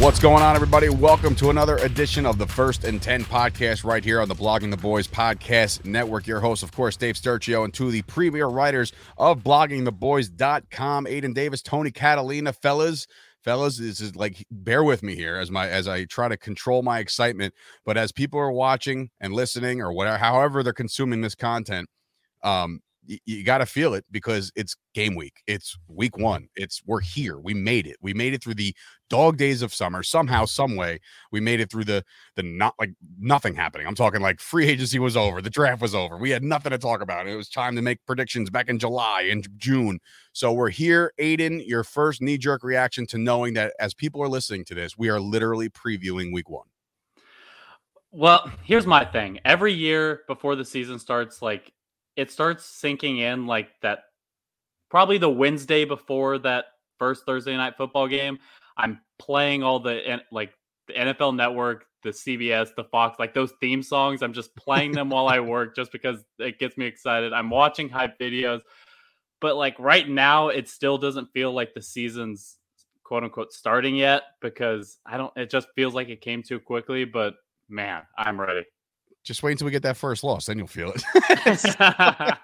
What's going on, everybody? Welcome to another edition of the First and 10 podcast right here on the Blogging the Boys Podcast Network. Your host, of course, Dave Sturchio, and two of the premier writers of bloggingtheboys.com, Aidan Davis, Tony Catalina. Fellas, fellas, this is like bear with me here as my as I try to control my excitement. But as people are watching and listening or whatever, however they're consuming this content, um, you, you got to feel it because it's game week. It's week one. It's we're here. We made it. We made it through the dog days of summer. Somehow, some way, we made it through the the not like nothing happening. I'm talking like free agency was over, the draft was over. We had nothing to talk about. It was time to make predictions back in July and June. So we're here, Aidan. Your first knee jerk reaction to knowing that as people are listening to this, we are literally previewing week one. Well, here's my thing. Every year before the season starts, like it starts sinking in like that probably the Wednesday before that first Thursday night football game. I'm playing all the like the NFL network, the CBS, the Fox, like those theme songs. I'm just playing them while I work just because it gets me excited. I'm watching hype videos. But like right now, it still doesn't feel like the season's quote unquote starting yet because I don't, it just feels like it came too quickly. But man, I'm ready. Just wait until we get that first loss, then you'll feel it.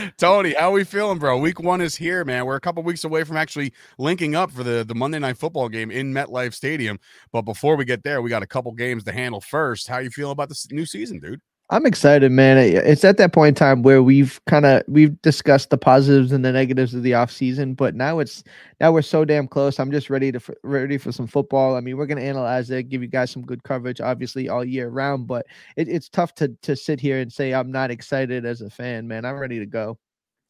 Tony, how are we feeling, bro? Week one is here, man. We're a couple weeks away from actually linking up for the, the Monday night football game in MetLife Stadium. But before we get there, we got a couple games to handle first. How you feeling about this new season, dude? I'm excited, man. It's at that point in time where we've kind of we've discussed the positives and the negatives of the off season, but now it's now we're so damn close. I'm just ready to ready for some football. I mean, we're gonna analyze it, give you guys some good coverage, obviously all year round. But it, it's tough to to sit here and say I'm not excited as a fan, man. I'm ready to go.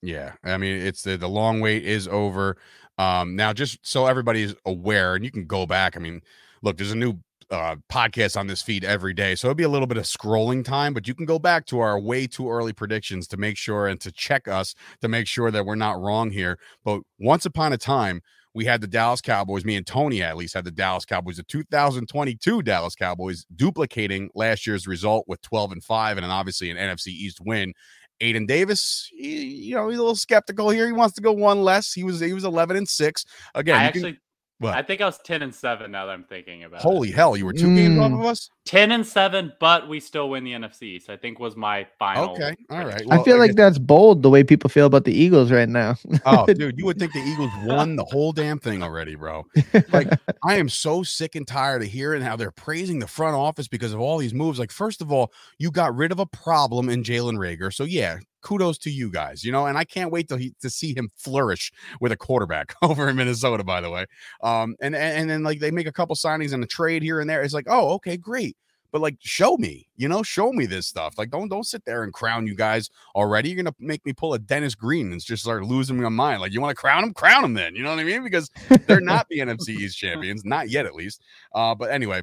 Yeah, I mean, it's the the long wait is over. Um, now just so everybody's aware, and you can go back. I mean, look, there's a new uh, podcasts on this feed every day. So it'll be a little bit of scrolling time, but you can go back to our way too early predictions to make sure and to check us to make sure that we're not wrong here. But once upon a time, we had the Dallas Cowboys, me and Tony at least had the Dallas Cowboys, the 2022 Dallas Cowboys duplicating last year's result with 12 and 5 and then obviously an NFC East win. Aidan Davis, he, you know, he's a little skeptical here. He wants to go one less. He was he was 11 and 6. Again, I actually can, what? I think I was 10 and 7 now that I'm thinking about Holy it. hell, you were two mm. games off of us? 10 and 7, but we still win the NFC. So I think was my final. Okay. All right. Well, I feel like that's bold the way people feel about the Eagles right now. oh, dude, you would think the Eagles won the whole damn thing already, bro. Like, I am so sick and tired of hearing how they're praising the front office because of all these moves. Like, first of all, you got rid of a problem in Jalen Reagor. So, yeah, kudos to you guys, you know, and I can't wait to, to see him flourish with a quarterback over in Minnesota, by the way. Um, and, and, and then like they make a couple signings and a trade here and there. It's like, oh, okay, great. But like, show me, you know, show me this stuff. Like, don't don't sit there and crown you guys already. You're gonna make me pull a Dennis Green and just start losing my mind. Like, you want to crown him, crown him then. You know what I mean? Because they're not the NFC East champions, not yet at least. Uh, but anyway,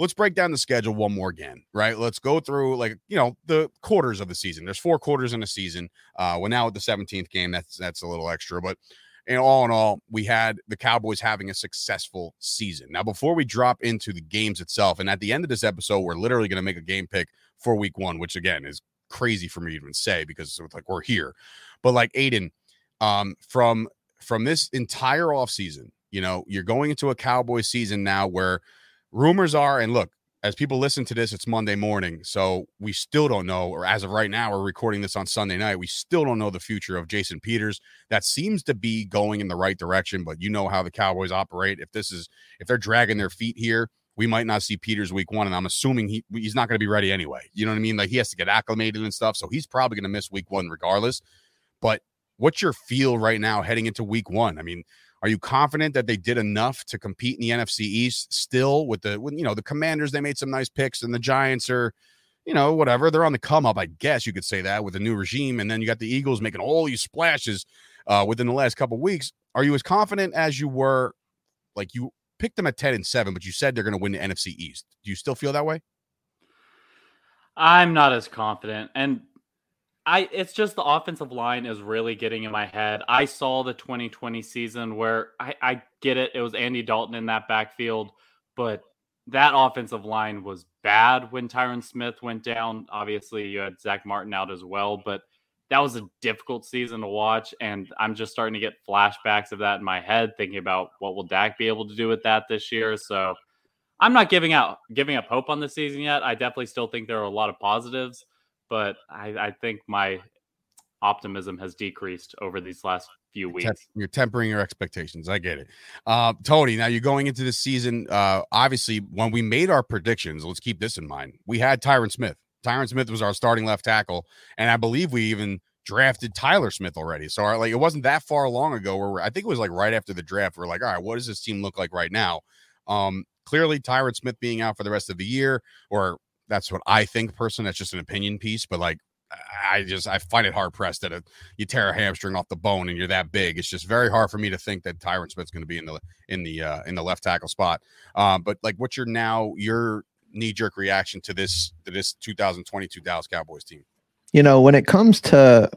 let's break down the schedule one more again, right? Let's go through like you know the quarters of the season. There's four quarters in a season. Uh, we're now at the 17th game. That's that's a little extra, but and all in all, we had the Cowboys having a successful season. Now, before we drop into the games itself, and at the end of this episode, we're literally going to make a game pick for Week One, which again is crazy for me to even say because it's like we're here. But like Aidan, um, from from this entire offseason, you know, you're going into a Cowboys season now where rumors are, and look, as people listen to this, it's Monday morning. So we still don't know, or as of right now, we're recording this on Sunday night. We still don't know the future of Jason Peters. That seems to be going in the right direction, but you know how the Cowboys operate. If this is, if they're dragging their feet here, we might not see Peters week one. And I'm assuming he he's not going to be ready anyway. You know what I mean? Like he has to get acclimated and stuff. So he's probably going to miss week one regardless. But what's your feel right now heading into week one? I mean, are you confident that they did enough to compete in the NFC East still with the, with, you know, the commanders? They made some nice picks and the Giants are, you know, whatever. They're on the come up, I guess you could say that with the new regime. And then you got the Eagles making all these splashes uh, within the last couple weeks. Are you as confident as you were like you picked them at 10 and 7, but you said they're going to win the NFC East. Do you still feel that way? I'm not as confident. And I it's just the offensive line is really getting in my head. I saw the 2020 season where I, I get it, it was Andy Dalton in that backfield, but that offensive line was bad when Tyron Smith went down. Obviously, you had Zack Martin out as well, but that was a difficult season to watch, and I'm just starting to get flashbacks of that in my head, thinking about what will Dak be able to do with that this year. So I'm not giving out giving up hope on the season yet. I definitely still think there are a lot of positives, but I, I think my optimism has decreased over these last few weeks. You're tempering your expectations. I get it. Uh, Tony, now you're going into the season. Uh, obviously, when we made our predictions, let's keep this in mind. We had Tyron Smith. Tyron Smith was our starting left tackle, and I believe we even drafted Tyler Smith already. So our, like it wasn't that far long ago where I think it was like right after the draft. We're like, all right, what does this team look like right now? Um, clearly Tyron Smith being out for the rest of the year, or that's what I think. Person, that's just an opinion piece, but like I just I find it hard pressed that a, you tear a hamstring off the bone and you're that big. It's just very hard for me to think that Tyron Smith's going to be in the in the uh, in the left tackle spot. Um, but like, what's your now your knee jerk reaction to this to this 2022 Dallas Cowboys team? You know, when it comes to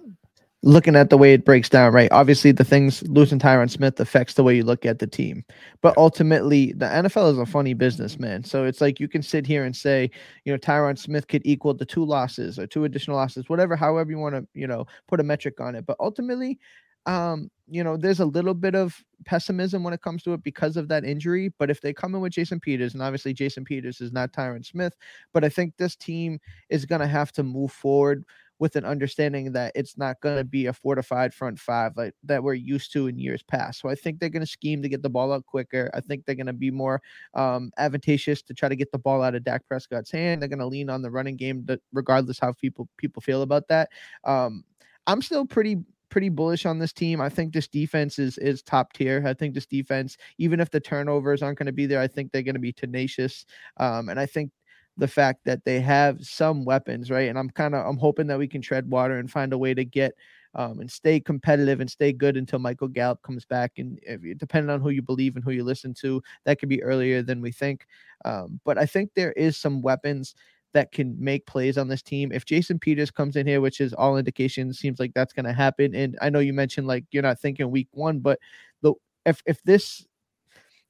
looking at the way it breaks down, right? Obviously, the things losing Tyron Smith affects the way you look at the team. But ultimately, the NFL is a funny business, man. So it's like you can sit here and say, you know, Tyron Smith could equal the two losses or two additional losses, whatever, however you want to, you know, put a metric on it. But ultimately, um, you know, there's a little bit of pessimism when it comes to it because of that injury. But if they come in with Jason Peters, and obviously Jason Peters is not Tyron Smith, but I think this team is going to have to move forward with an understanding that it's not going to be a fortified front five like that we're used to in years past. So I think they're going to scheme to get the ball out quicker. I think they're going to be more um, advantageous to try to get the ball out of Dak Prescott's hand. They're going to lean on the running game, regardless how people people feel about that. Um, I'm still pretty pretty bullish on this team. I think this defense is is top tier. I think this defense, even if the turnovers aren't going to be there, I think they're going to be tenacious. Um, and I think the fact that they have some weapons, right? And I'm kind of I'm hoping that we can tread water and find a way to get um, and stay competitive and stay good until Michael Gallup comes back. And if, depending on who you believe and who you listen to, that could be earlier than we think. Um, but I think there is some weapons that can make plays on this team. If Jason Peters comes in here, which is all indications seems like that's going to happen, and I know you mentioned like you're not thinking week one, but the if if this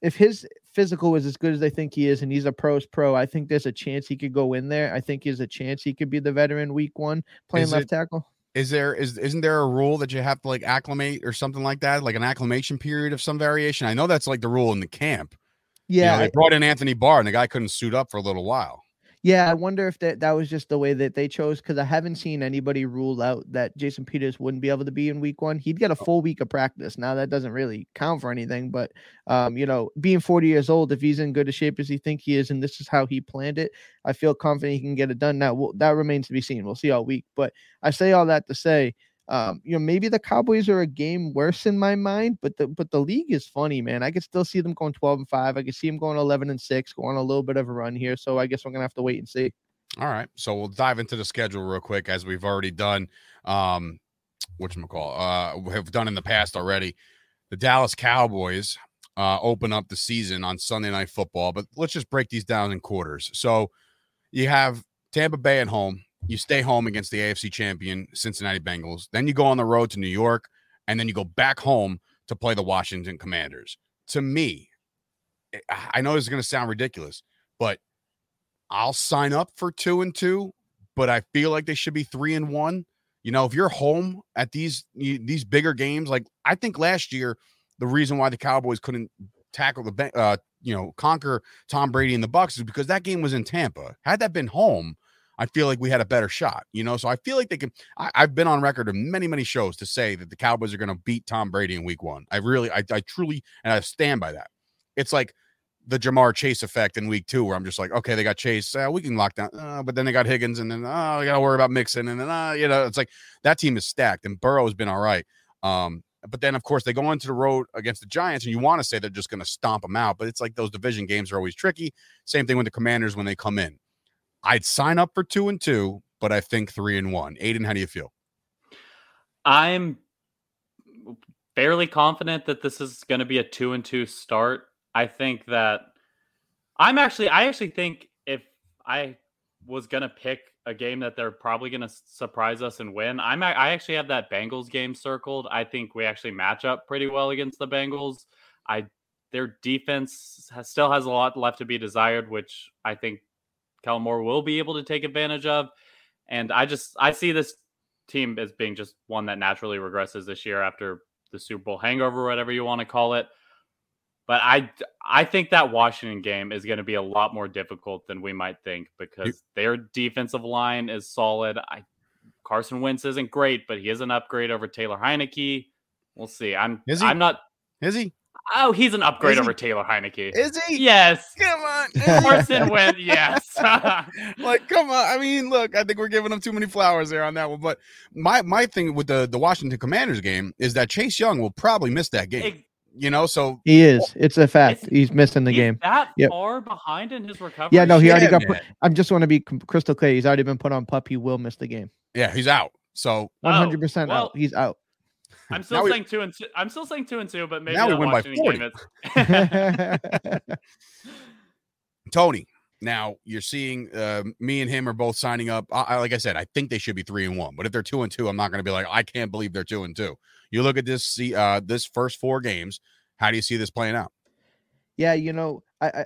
if his physical is as good as they think he is, and he's a pros pro, I think there's a chance he could go in there. I think there's a chance he could be the veteran week one playing is left it, tackle. Is there is isn't there a rule that you have to like acclimate or something like that, like an acclimation period of some variation? I know that's like the rule in the camp. Yeah, you know, they brought in Anthony Barr, and the guy couldn't suit up for a little while. Yeah, I wonder if that that was just the way that they chose because I haven't seen anybody rule out that Jason Peters wouldn't be able to be in week one. He'd get a oh. full week of practice. Now that doesn't really count for anything, but um, you know, being 40 years old, if he's in good a shape as he think he is, and this is how he planned it, I feel confident he can get it done. Now we'll, that remains to be seen. We'll see all week, but I say all that to say um, you know, maybe the Cowboys are a game worse in my mind, but the but the league is funny, man. I could still see them going 12 and 5. I could see them going 11 and 6, going a little bit of a run here. So I guess we're gonna have to wait and see. All right. So we'll dive into the schedule real quick as we've already done. Um, which call uh have done in the past already. The Dallas Cowboys uh open up the season on Sunday night football, but let's just break these down in quarters. So you have Tampa Bay at home, you stay home against the AFC champion Cincinnati Bengals. Then you go on the road to New York, and then you go back home to play the Washington Commanders. To me, eh, I know this is going to sound ridiculous, but I'll sign up for two and two, but I feel like they should be three and one. You know, if you're home at these these bigger games, like I think last year, the reason why the Cowboys couldn't tackle the uh, you know conquer Tom Brady and the Bucs is because that game was in Tampa. Had that been home, I feel like we had a better shot. You know, so I feel like they can. I, have been on record in many many shows to say that the Cowboys are going to beat Tom Brady in Week One. I really, I, I truly, and I stand by that. It's like the Ja'Marr Chase effect in week two, where I'm just like, okay, they got Chase, uh, we can lock down, uh, but then they got Higgins, and then oh, we got to worry about Mixon, and then uh, you know, it's like that team is stacked, and Burrow has been all right. Um, but then of course they go into the road against the Giants, and you want to say they're just going to stomp them out, but it's like those division games are always tricky. Same thing with the Commanders when they come in. I'd sign up for two and two, but I think three and one. Aidan, how do you feel? I'm fairly confident that this is going to be a two and two start. I think that I'm actually I actually think if I was gonna pick a game that they're probably gonna surprise us and win, I'm I actually have that Bengals game circled. I think we actually match up pretty well against the Bengals. I their defense has, still has a lot left to be desired, which I think Kellen Moore will be able to take advantage of. And I just I see this team as being just one that naturally regresses this year after the Super Bowl hangover, whatever you want to call it. But I I think that Washington game is going to be a lot more difficult than we might think because their defensive line is solid. I Carson Wentz isn't great, but he is an upgrade over Taylor Heinicke. We'll see. I'm is he? I'm not. Is he? Oh, he's an upgrade over Taylor Heinicke. Is he? Yes. Come on. Carson Wentz, yes. like, come on. I mean, look, I think we're giving him too many flowers there on that one. But my my thing with the the Washington Commanders game is that Chase Young will probably miss that game you know, so he is. It's a fact. he's missing the he's game. That yep. far behind in his recovery. Yeah, no, he already got. Put, I'm just want to be crystal clear. He's already been put on pup. He will miss the game. Yeah, he's out. So 100 oh, percent out. He's out. I'm still saying we, two and two. I'm still saying two and two, but maybe now we win by 40. Tony, now you're seeing uh, me and him are both signing up. I, like I said, I think they should be three and one. But if they're two and two, I'm not going to be like, I can't believe they're two and two. You look at this, see, uh, this first four games. How do you see this playing out? Yeah, you know, I, I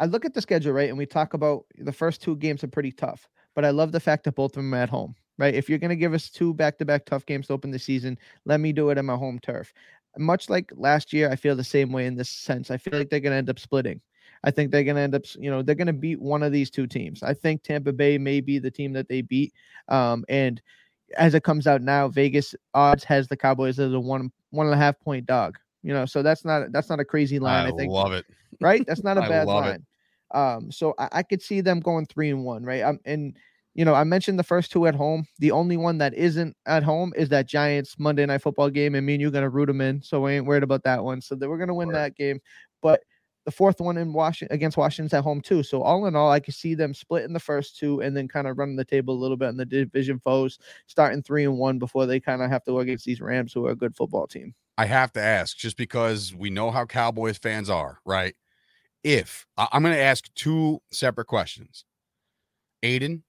I look at the schedule right, and we talk about the first two games are pretty tough. But I love the fact that both of them are at home. Right, if you're going to give us two back-to-back tough games to open the season, let me do it in my home turf. Much like last year, I feel the same way in this sense. I feel like they're going to end up splitting. I think they're going to end up, you know, they're going to beat one of these two teams. I think Tampa Bay may be the team that they beat. Um, and as it comes out now, Vegas odds has the Cowboys as a one one and a half point dog. You know, so that's not that's not a crazy line. I, I think love it. Right, that's not a bad line. It. Um, so I, I, could see them going three and one. Right, um, and you know, I mentioned the first two at home. The only one that isn't at home is that Giants Monday Night Football game, and me and you're gonna root them in, so we ain't worried about that one. So we're gonna win that game, but the fourth one in Washington against Washington's at home too. So all in all, I could see them splitting the first two and then kind of running the table a little bit on the division foes, starting three and one before they kind of have to go against these Rams, who are a good football team. I have to ask, just because we know how Cowboys fans are, right? If I'm going to ask two separate questions, Aidan,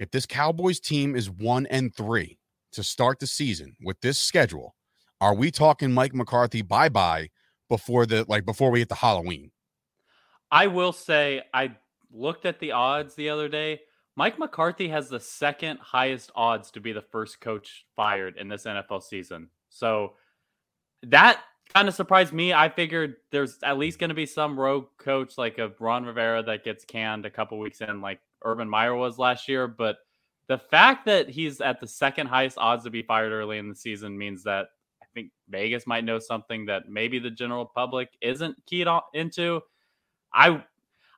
if this Cowboys team is one and three to start the season with this schedule, are we talking Mike McCarthy bye bye before the like before we hit the Halloween. I will say I looked at the odds the other day. Mike McCarthy has the second highest odds to be the first coach fired in this NFL season. So that kind of surprised me. I figured there's at least going to be some rogue coach like a Ron Rivera that gets canned a couple weeks in, like Urban Meyer was last year. But the fact that he's at the second highest odds to be fired early in the season means that I think Vegas might know something that maybe the general public isn't keyed on, into. I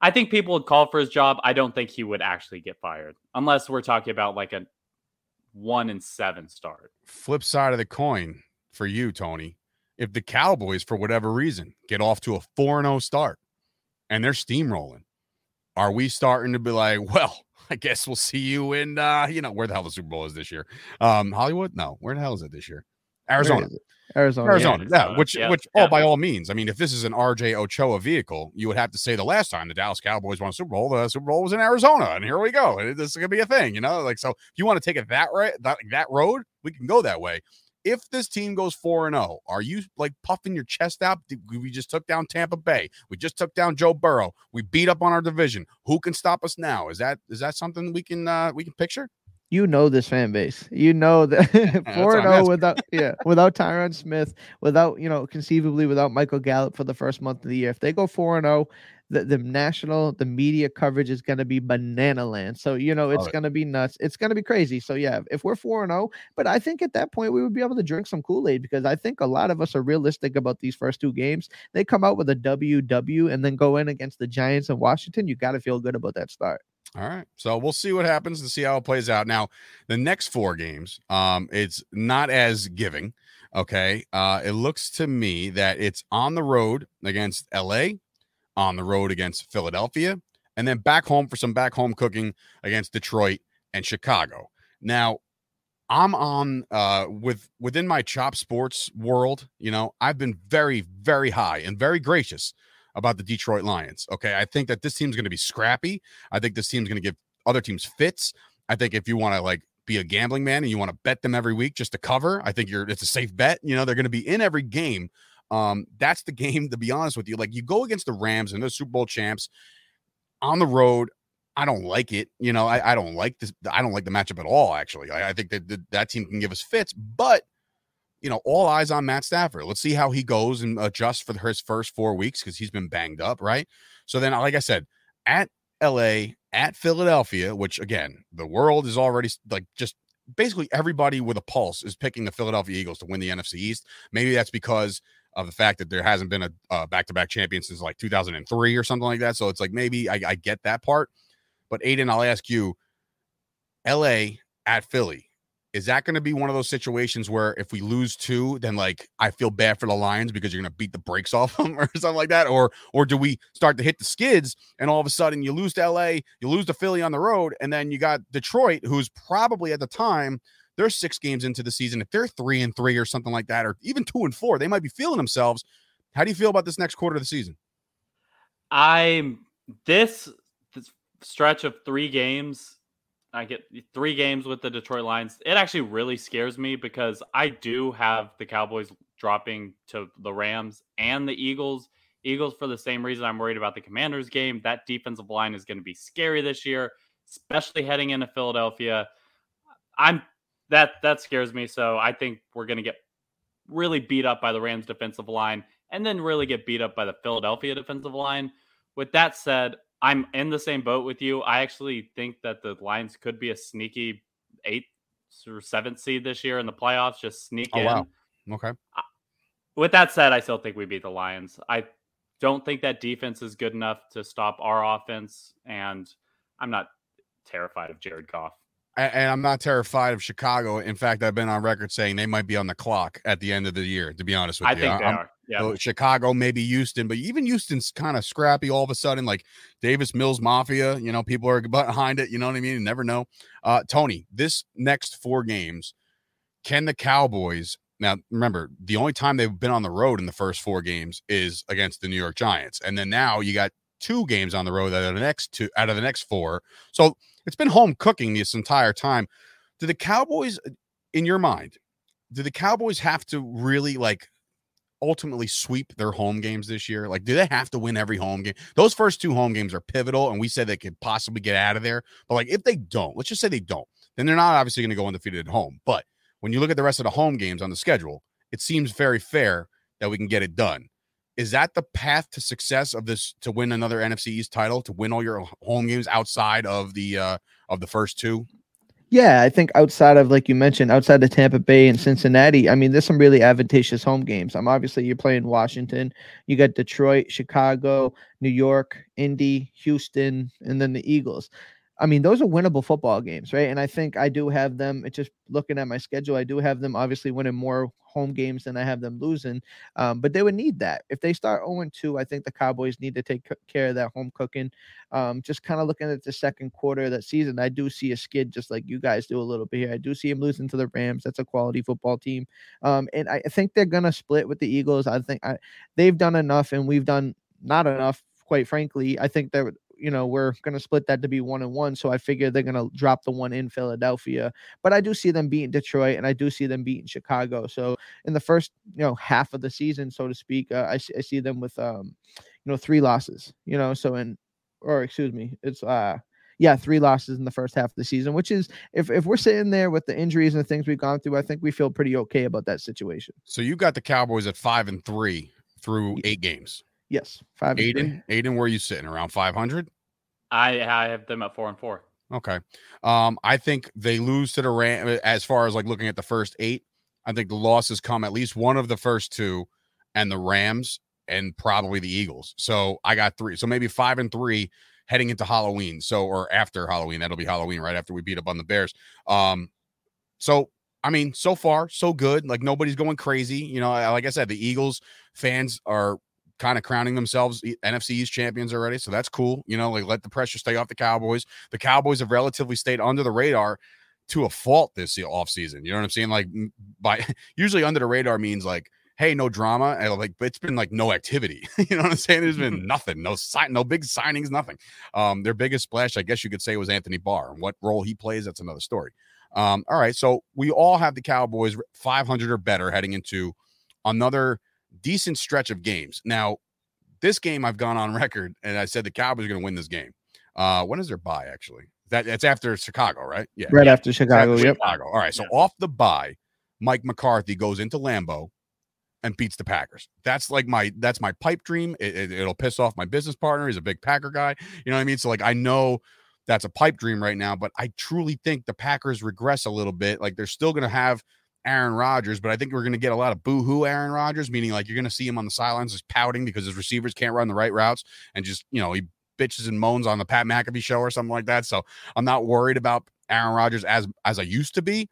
I think people would call for his job. I don't think he would actually get fired unless we're talking about like a one and seven start. Flip side of the coin for you, Tony. If the Cowboys, for whatever reason, get off to a 4 0 start and they're steamrolling, are we starting to be like, well, I guess we'll see you in uh, you know, where the hell the Super Bowl is this year? Um, Hollywood? No, where the hell is it this year? Arizona. Arizona. Arizona. Yeah, yeah. which yeah. which yeah. oh by all means. I mean, if this is an RJ Ochoa vehicle, you would have to say the last time the Dallas Cowboys won a Super Bowl, the Super Bowl was in Arizona, and here we go. This is gonna be a thing, you know. Like so, if you want to take it that right, that that road, we can go that way. If this team goes four and zero, oh, are you like puffing your chest out? We just took down Tampa Bay. We just took down Joe Burrow. We beat up on our division. Who can stop us now? Is that is that something we can uh we can picture? You know this fan base. You know that four and zero without yeah without Tyron Smith, without you know conceivably without Michael Gallup for the first month of the year. If they go four and zero, the, the national the media coverage is going to be banana land. So you know it's going to be nuts. It's going to be crazy. So yeah, if we're four and zero, but I think at that point we would be able to drink some Kool Aid because I think a lot of us are realistic about these first two games. They come out with a WW and then go in against the Giants and Washington. You got to feel good about that start. All right. So we'll see what happens and see how it plays out. Now, the next four games, um, it's not as giving. Okay. Uh, it looks to me that it's on the road against LA, on the road against Philadelphia, and then back home for some back home cooking against Detroit and Chicago. Now, I'm on uh with within my chop sports world, you know, I've been very, very high and very gracious about the Detroit Lions. Okay. I think that this team's going to be scrappy. I think this team's going to give other teams fits. I think if you want to like be a gambling man and you want to bet them every week just to cover, I think you're it's a safe bet. You know, they're going to be in every game. Um, that's the game, to be honest with you. Like you go against the Rams and the Super Bowl champs on the road. I don't like it. You know, I, I don't like this. I don't like the matchup at all, actually. I, I think that, that that team can give us fits, but you know, all eyes on Matt Stafford. Let's see how he goes and adjust for his first four weeks because he's been banged up, right? So then, like I said, at LA, at Philadelphia, which again, the world is already like just basically everybody with a pulse is picking the Philadelphia Eagles to win the NFC East. Maybe that's because of the fact that there hasn't been a back to back champion since like 2003 or something like that. So it's like maybe I, I get that part. But Aidan, I'll ask you LA at Philly is that going to be one of those situations where if we lose two, then like I feel bad for the Lions because you're going to beat the brakes off them or something like that, or or do we start to hit the skids and all of a sudden you lose to LA, you lose to Philly on the road, and then you got Detroit, who's probably at the time they're six games into the season. If they're three and three or something like that, or even two and four, they might be feeling themselves. How do you feel about this next quarter of the season? I'm this, this stretch of three games I get three games with the Detroit Lions. It actually really scares me because I do have the Cowboys dropping to the Rams and the Eagles. Eagles for the same reason I'm worried about the Commanders game. That defensive line is going to be scary this year, especially heading into Philadelphia. I'm that that scares me. So I think we're going to get really beat up by the Rams defensive line and then really get beat up by the Philadelphia defensive line. With that said, I'm in the same boat with you. I actually think that the Lions could be a sneaky eighth or seventh seed this year in the playoffs. Just sneak oh, in. Wow. Okay. With that said, I still think we beat the Lions. I don't think that defense is good enough to stop our offense, and I'm not terrified of Jared Goff and I'm not terrified of Chicago. In fact, I've been on record saying they might be on the clock at the end of the year. To be honest with I you, think they I'm, are. Yeah, so Chicago, maybe Houston, but even Houston's kind of scrappy all of a sudden. Like Davis Mills Mafia, you know, people are behind it. You know what I mean? You never know. Uh, Tony, this next four games, can the Cowboys? Now, remember, the only time they've been on the road in the first four games is against the New York Giants, and then now you got two games on the road out of the next two out of the next four. So it's been home cooking this entire time. Do the Cowboys, uh, in your mind, do the Cowboys have to really like ultimately sweep their home games this year? Like, do they have to win every home game? Those first two home games are pivotal, and we said they could possibly get out of there. But like, if they don't, let's just say they don't, then they're not obviously going to go undefeated at home. But when you look at the rest of the home games on the schedule, it seems very fair that we can get it done. Is that the path to success of this to win another NFC East title, to win all your home games outside of the uh of the first two? Yeah, I think outside of like you mentioned, outside of Tampa Bay and Cincinnati, I mean, there's some really advantageous home games. I'm um, obviously you're playing Washington, you got Detroit, Chicago, New York, Indy, Houston, and then the Eagles. I mean, those are winnable football games, right? And I think I do have them. It's just looking at my schedule, I do have them obviously winning more home games than I have them losing. Um, but they would need that. If they start 0 2, I think the Cowboys need to take care of that home cooking. Um, just kind of looking at the second quarter of that season, I do see a skid just like you guys do a little bit here. I do see them losing to the Rams. That's a quality football team. Um, and I think they're to split with the Eagles. I think I, they've done enough and we've done not enough quite frankly. I think they're you know, we're going to split that to be one and one. So I figure they're going to drop the one in Philadelphia. But I do see them beating Detroit and I do see them beating Chicago. So in the first, you know, half of the season, so to speak, uh, I, I see them with, um, you know, three losses, you know, so in, or excuse me, it's, uh, yeah, three losses in the first half of the season, which is if if we're sitting there with the injuries and the things we've gone through, I think we feel pretty okay about that situation. So you got the Cowboys at five and three through eight games. Yes, five. Aidan, Aidan, where are you sitting? Around five hundred? I I have them at four and four. Okay. Um, I think they lose to the Ram as far as like looking at the first eight. I think the losses come at least one of the first two, and the Rams and probably the Eagles. So I got three. So maybe five and three heading into Halloween. So or after Halloween, that'll be Halloween right after we beat up on the Bears. Um, so I mean, so far so good. Like nobody's going crazy. You know, like I said, the Eagles fans are kind of crowning themselves NFC East champions already. So that's cool. You know, like let the pressure stay off the Cowboys. The Cowboys have relatively stayed under the radar to a fault this offseason. You know what I'm saying? Like by usually under the radar means like, hey, no drama. And like it's been like no activity. you know what I'm saying? There's been nothing, no sign, no big signings, nothing. Um, their biggest splash, I guess you could say, was Anthony Barr. And what role he plays, that's another story. Um, all right. So we all have the Cowboys 500 or better heading into another decent stretch of games. Now, this game I've gone on record and I said the Cowboys are going to win this game. Uh, when is their bye actually? That that's after Chicago, right? Yeah, right yeah. after Chicago. After yep. Chicago. All right. So yeah. off the bye, Mike McCarthy goes into Lambeau and beats the Packers. That's like my that's my pipe dream. It, will it, piss off my business partner. He's a big Packer guy. You know what I mean? So like I know that's a pipe dream right now, but I truly think the Packers regress a little bit. Like they're still going to have Aaron Rodgers, but I think we're going to get a lot of boo-hoo Aaron Rodgers, meaning like you're going to see him on the sidelines just pouting because his receivers can't run the right routes and just, you know, he bitches and moans on the Pat McAfee show or something like that. So I'm not worried about Aaron Rodgers as as I used to be.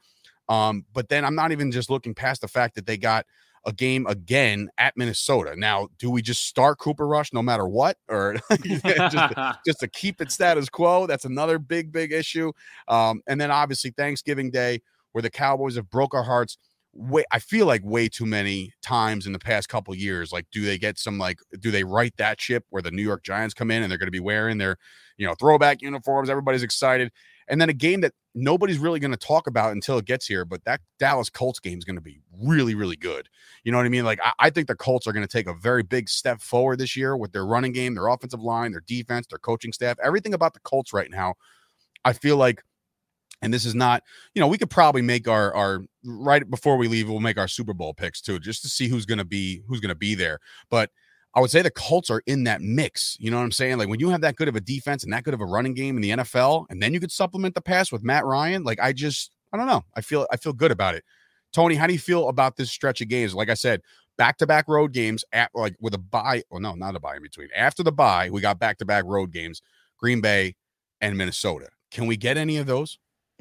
Um, but then I'm not even just looking past the fact that they got a game again at Minnesota. Now, do we just start Cooper Rush no matter what, or just, just to keep it status quo? That's another big, big issue. Um, and then obviously Thanksgiving Day where the Cowboys have broke our hearts way I feel like way too many times in the past couple years. Like, do they get some like do they write that ship where the New York Giants come in and they're going to be wearing their, you know, throwback uniforms? Everybody's excited. And then a game that nobody's really going to talk about until it gets here, but that Dallas Colts game is going to be really, really good. You know what I mean? Like, I, I think the Colts are going to take a very big step forward this year with their running game, their offensive line, their defense, their coaching staff, everything about the Colts right now. I feel like and this is not, you know, we could probably make our our right before we leave, we'll make our Super Bowl picks too, just to see who's gonna be who's gonna be there. But I would say the Colts are in that mix. You know what I'm saying? Like when you have that good of a defense and that good of a running game in the NFL, and then you could supplement the pass with Matt Ryan. Like I just, I don't know. I feel I feel good about it. Tony, how do you feel about this stretch of games? Like I said, back to back road games at like with a bye. Well, no, not a bye in between. After the bye, we got back to back road games, Green Bay and Minnesota. Can we get any of those?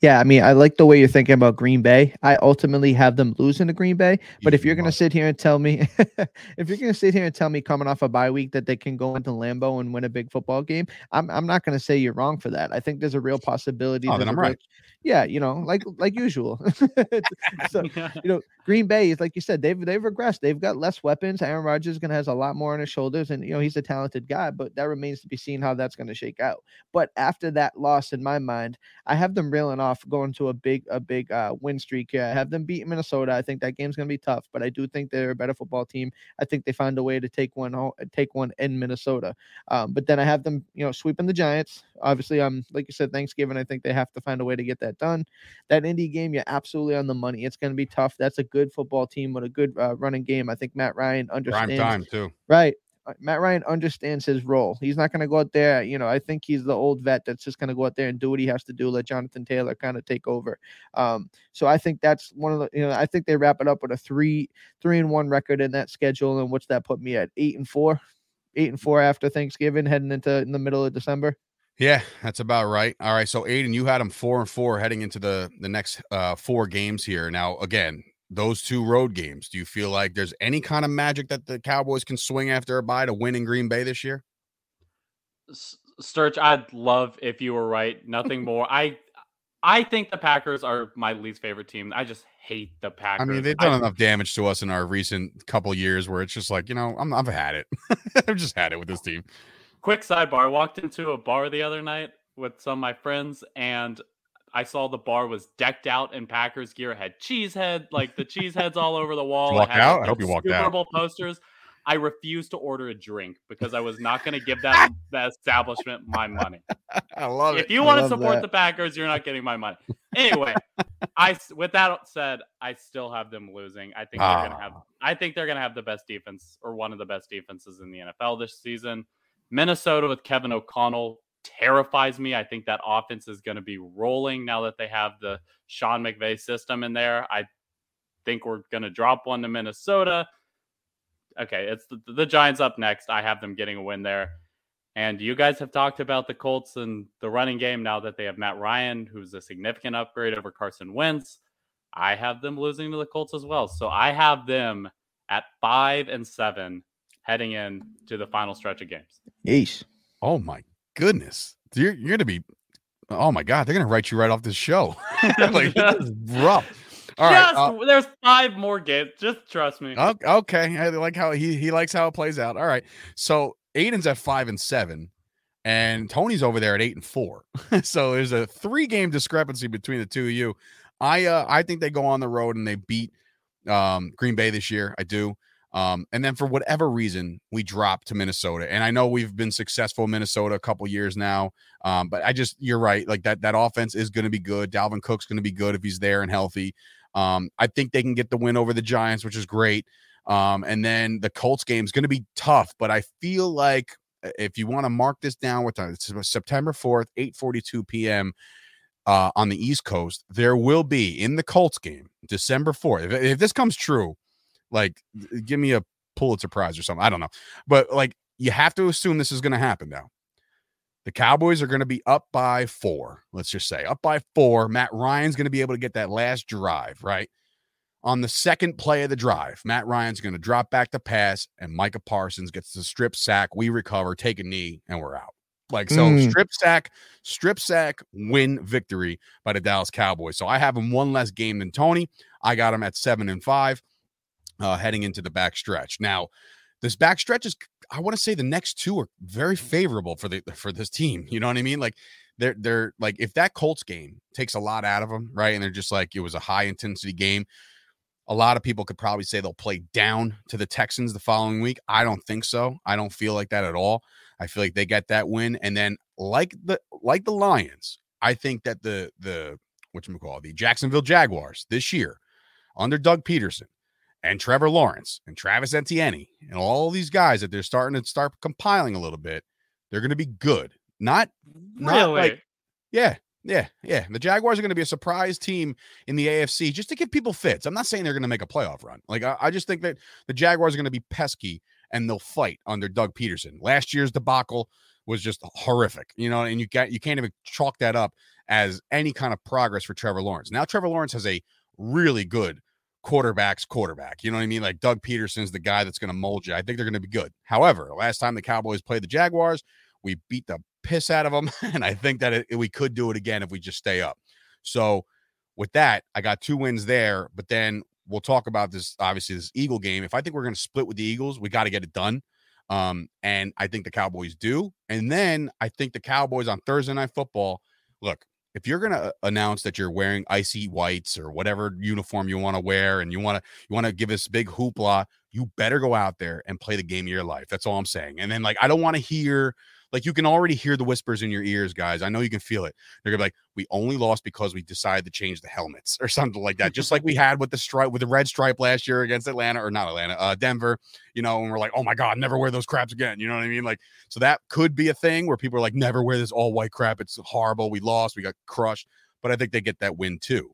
Yeah, I mean, I like the way you're thinking about Green Bay. I ultimately have them losing to Green Bay. But if you're going to sit here and tell me, if you're going to sit here and tell me coming off a bye week that they can go into Lambeau and win a big football game, I'm, I'm not going to say you're wrong for that. I think there's a real possibility. Oh, then I'm right yeah, you know, like like usual. so you know, Green Bay is like you said, they've they've regressed. They've got less weapons. Aaron Rodgers gonna has a lot more on his shoulders, and you know he's a talented guy, but that remains to be seen how that's gonna shake out. But after that loss, in my mind, I have them reeling off, going to a big a big uh, win streak here. I have them beat Minnesota. I think that game's gonna be tough, but I do think they're a better football team. I think they find a way to take one home, take one in Minnesota. Um, but then I have them, you know, sweeping the Giants. Obviously, um, like you said, Thanksgiving. I think they have to find a way to get that done. That Indy game, you're absolutely on the money. It's going to be tough. That's a good football team with a good uh, running game. I think Matt Ryan understands. Prime time too. Right. Uh, Matt Ryan understands his role. He's not going to go out there. You know, I think he's the old vet that's just going to go out there and do what he has to do. Let Jonathan Taylor kind of take over. Um, so I think that's one of the. You know, I think they wrap it up with a three three and one record in that schedule. And what's that put me at? Eight and four, eight and four after Thanksgiving, heading into in the middle of December. Yeah, that's about right. All right, so Aidan, you had them four and four heading into the the next uh, four games here. Now, again, those two road games. Do you feel like there's any kind of magic that the Cowboys can swing after a bye to win in Green Bay this year? Sturch, I'd love if you were right. Nothing more. I I think the Packers are my least favorite team. I just hate the Packers. I mean, they've done I, enough damage to us in our recent couple years where it's just like, you know, I'm, I've had it. I've just had it with this team quick sidebar. I walked into a bar the other night with some of my friends, and I saw the bar was decked out in Packers gear. It had cheese head, like the cheese heads all over the wall. Walk out. I hope you walked Super out. Bowl posters. I refused to order a drink because I was not going to give that that establishment my money. I love it. If you I want to support that. the Packers, you're not getting my money. Anyway, I with that said, I still have them losing. I think they're going to have Ah. I think they're going to have the best defense or one of the best defenses in the NFL this season. Minnesota with Kevin O'Connell terrifies me. I think that offense is going to be rolling now that they have the Sean McVay system in there. I think we're going to drop one to Minnesota. Okay, it's the, the Giants up next. I have them getting a win there. And you guys have talked about the Colts and the running game now that they have Matt Ryan, who's a significant upgrade over Carson Wentz. I have them losing to the Colts as well. So I have them at five and seven heading in to the final stretch of games. Yeesh. Oh my goodness. You're you're gonna be oh my god, they're gonna write you right off this show. like this is rough. All right. Just, uh, there's five more games. Just trust me. okay. I like how he he likes how it plays out. All right. So Aidan's at five and seven, and Tony's over there at eight and four. so there's a three game discrepancy between the two of you. I uh I think they go on the road and they beat um Green Bay this year. I do. Um, and then for whatever reason, we drop to Minnesota. And I know we've been successful in Minnesota a couple years now. Um, but I just you're right, like that that offense is gonna be good. Dalvin Cook's gonna be good if he's there and healthy. Um, I think they can get the win over the Giants, which is great. Um, and then the Colts game is going to be tough, but I feel like uh, if you want to mark this down, what time? It's September 4th, 8:42 p.m. Uh, on the East Coast. There will be in the Colts game, December 4th. If, if this comes true, like give me a Pulitzer Prize or something. I don't know, but like you have to assume this is going to happen now. The Cowboys are going to be up by four. Let's just say up by four. Matt Ryan's going to be able to get that last drive, right? On the second play of the drive, Matt Ryan's going to drop back the pass, and Micah Parsons gets the strip sack. We recover, take a knee, and we're out. Like so, Mm. strip sack, strip sack, win victory by the Dallas Cowboys. So I have them one less game than Tony. I got them at seven and five, uh, heading into the back stretch. Now, this back stretch is I want to say the next two are very favorable for the for this team. You know what I mean? Like they're they're like if that Colts game takes a lot out of them, right? And they're just like it was a high intensity game. A lot of people could probably say they'll play down to the Texans the following week. I don't think so. I don't feel like that at all. I feel like they get that win, and then like the like the Lions, I think that the the what you call the Jacksonville Jaguars this year under Doug Pederson and Trevor Lawrence and Travis Etienne and all these guys that they're starting to start compiling a little bit, they're going to be good. Not, not Really? like, yeah, yeah, yeah. The Jaguars are going to be a surprise team in the AFC just to give people fits. I'm not saying they're going to make a playoff run. Like, I, I just think that the Jaguars are going to be pesky and they'll fight under Doug Pederson. Last year's debacle was just horrific, you know, and you got you can't even chalk that up as any kind of progress for Trevor Lawrence. Now Trevor Lawrence has a really good quarterback's quarterback. You know what I mean? Like Doug Pederson's the guy that's going to mold you. I think they're going to be good. However, last time the Cowboys played the Jaguars, we beat the piss out of them, and I think that it, we could do it again if we just stay up. So, with that, I got two wins there. But then we'll talk about this. Obviously, this Eagle game. If I think we're going to split with the Eagles, we got to get it done. Um, and I think the Cowboys do. And then I think the Cowboys on Thursday Night Football. Look, if you're going to uh, announce that you're wearing icy whites or whatever uniform you want to wear and you want to you want to give us big hoopla you better go out there and play the game of your life. That's all i'm saying. And then like i don't want to hear like you can already hear the whispers in your ears guys i know you can feel it they're gonna be like we only lost because we decided to change the helmets or something like that just like we had with the stripe with the red stripe last year against atlanta or not atlanta uh denver you know and we're like oh my god never wear those craps again you know what i mean like so that could be a thing where people are like, never wear this all white crap. It's horrible. We lost. We got crushed. But I think they get that win too.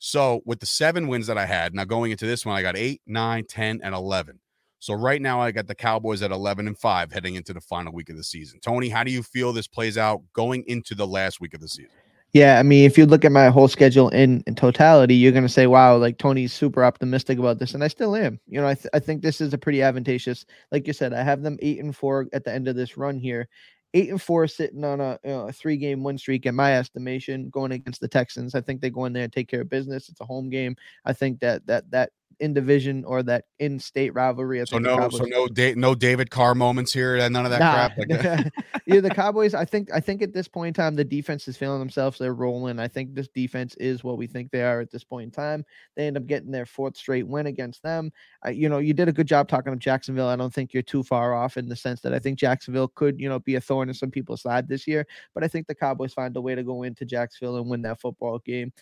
So with the seven wins that I had, now going into this one, I got eight, nine, 10, and 11. So right now I got the Cowboys at 11 and 5 heading into the final week of the season. Tony, how do you feel this plays out going into the last week of the season? Yeah, I mean, if you look at my whole schedule in, in totality, you're going to say, wow, like Tony's super optimistic about this. And I still am. You know, I, th- I think this is a pretty advantageous, like you said, I have them eight and four at the end of this run here. Eight and four sitting on a, you know, a three game win streak, in my estimation, going against the Texans. I think they go in there and take care of business. It's a home game. I think that that that in division or that in state rivalry. I So no, so no, da- no David Carr moments here, and none of that Nah. crap. Like that. yeah, the Cowboys. I think. I think at this point in time, the defense is feeling themselves. They're rolling. I think this defense is what we think they are at this point in time. They end up getting their fourth straight win against them. I, you know, you did a good job talking of Jacksonville. I don't think you're too far off in the sense that I think Jacksonville could, you know, be a thorn in some people's side this year. But I think the Cowboys find a way to go into Jacksonville and win that football game.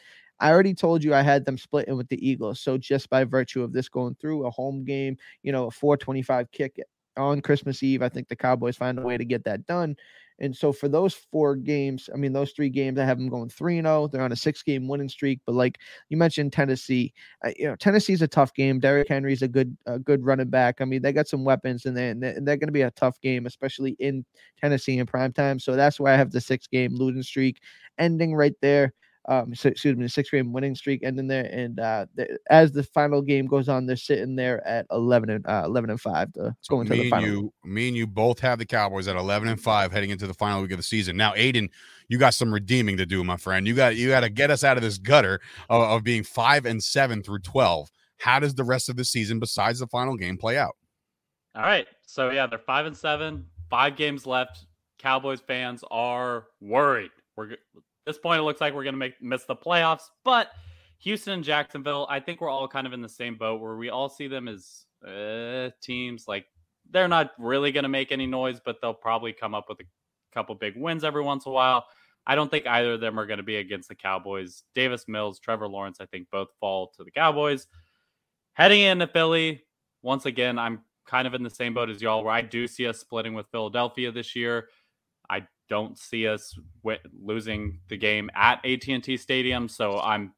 I already told you I had them splitting with the Eagles. So just by virtue of this going through a home game, you know, a 425 kick on Christmas Eve, I think the Cowboys find a way to get that done. And so for those four games, I mean, those three games, I have them going 3 0. They're on a six game winning streak. But like you mentioned, Tennessee, uh, you know, Tennessee's a tough game. Derrick Henry's a good, a good running back. I mean, they got some weapons and they, and they're, they're going to be a tough game, especially in Tennessee in prime time. So that's why I have the six game losing streak ending right there um, so, excuse me, the six game winning streak ending there. And uh, the, as the final game goes on, they're sitting there at 11 and uh, 11 and five to So go into me the final. you, me and you both have the Cowboys at 11 and 5 heading into the final week of the season. Now, Aidan, you got some redeeming to do, my friend. You got you got to get us out of this gutter of, of being 5 and 7 through 12. How does the rest of the season besides the final game play out? All right. So yeah, they're five and seven, five games left. Cowboys fans are worried. We're g- at this point. It looks like we're going to make miss the playoffs, but Houston and Jacksonville, I think we're all kind of in the same boat where we all see them as uh, teams like they're not really going to make any noise, but they'll probably come up with a couple big wins every once in a while. I don't think either of them are going to be against the Cowboys. Davis Mills, Trevor Lawrence, I think both fall to the Cowboys. Heading into Philly, once again, I'm kind of in the same boat as y'all, where I do see us splitting with Philadelphia this year. Don't see us wi- losing the game at AT&T Stadium, so I'm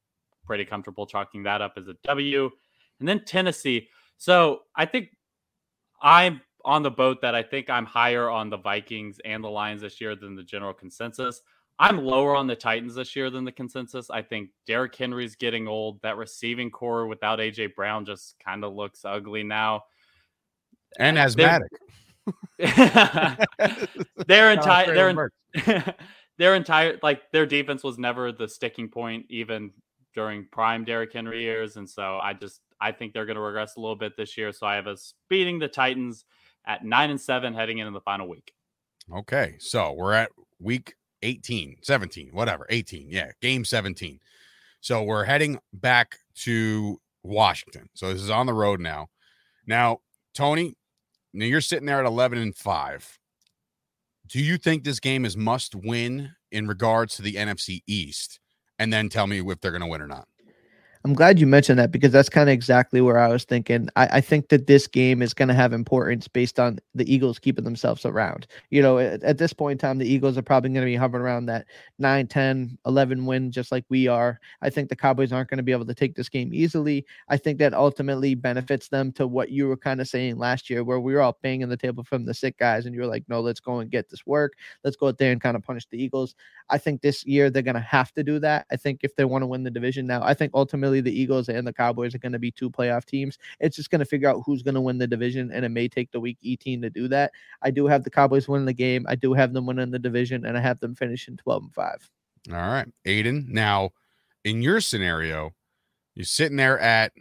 pretty comfortable chalking that up as a W. And then Tennessee. So I think I'm on the boat that I think I'm higher on the Vikings and the Lions this year than the general consensus. I'm lower on the Titans this year than the consensus. I think Derrick Henry's getting old. That receiving corps without AJ Brown just kind of looks ugly now. And They're- asthmatic. their entire their their entire like their defense was never the sticking point even during prime Derrick Henry years, and so I just I think they're going to regress a little bit this year. So I have us beating the Titans at nine and seven heading into the final week. Okay, so we're at week 18, 17, whatever, 18. Yeah, game 17. So we're heading back to Washington. So this is on the road now. Now, Tony, now you're sitting there at 11 and 5. Do you think this game is must win in regards to the NFC East? And then tell me if they're going to win or not. I'm glad you mentioned that because that's kind of exactly where I was thinking. I, I think that this game is going to have importance based on the Eagles keeping themselves around. You know, at, at this point in time, the Eagles are probably going to be hovering around that 9, 10, 11 win, just like we are. I think the Cowboys aren't going to be able to take this game easily. I think that ultimately benefits them to what you were kind of saying last year, where we were all banging the table from the sick guys, and you were like, no, let's go and get this work. Let's go out there and kind of punish the Eagles. I think this year they're going to have to do that. I think if they want to win the division now, I think ultimately the Eagles and the Cowboys are going to be two playoff teams. It's just going to figure out who's going to win the division, and it may take the week 18 to do that. I do have the Cowboys winning the game. I do have them winning the division, and I have them finishing 12 and 5. All right, Aidan. Now, in your scenario, you're sitting there at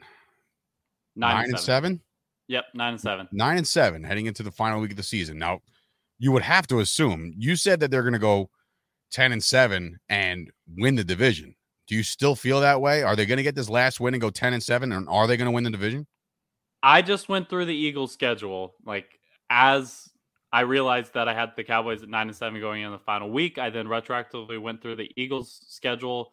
Nine, nine, and and seven. seven. Yep, nine and seven. nine and seven heading into the final week of the season. Now, you would have to assume you said that they're going to go 10 and seven and win the division. Do you still feel that way? Are they going to get this last win and go 10 and 7 and are they going to win the division? I just went through the Eagles schedule like as I realized that I had the Cowboys at 9 and 7 going in the final week. I then retroactively went through the Eagles schedule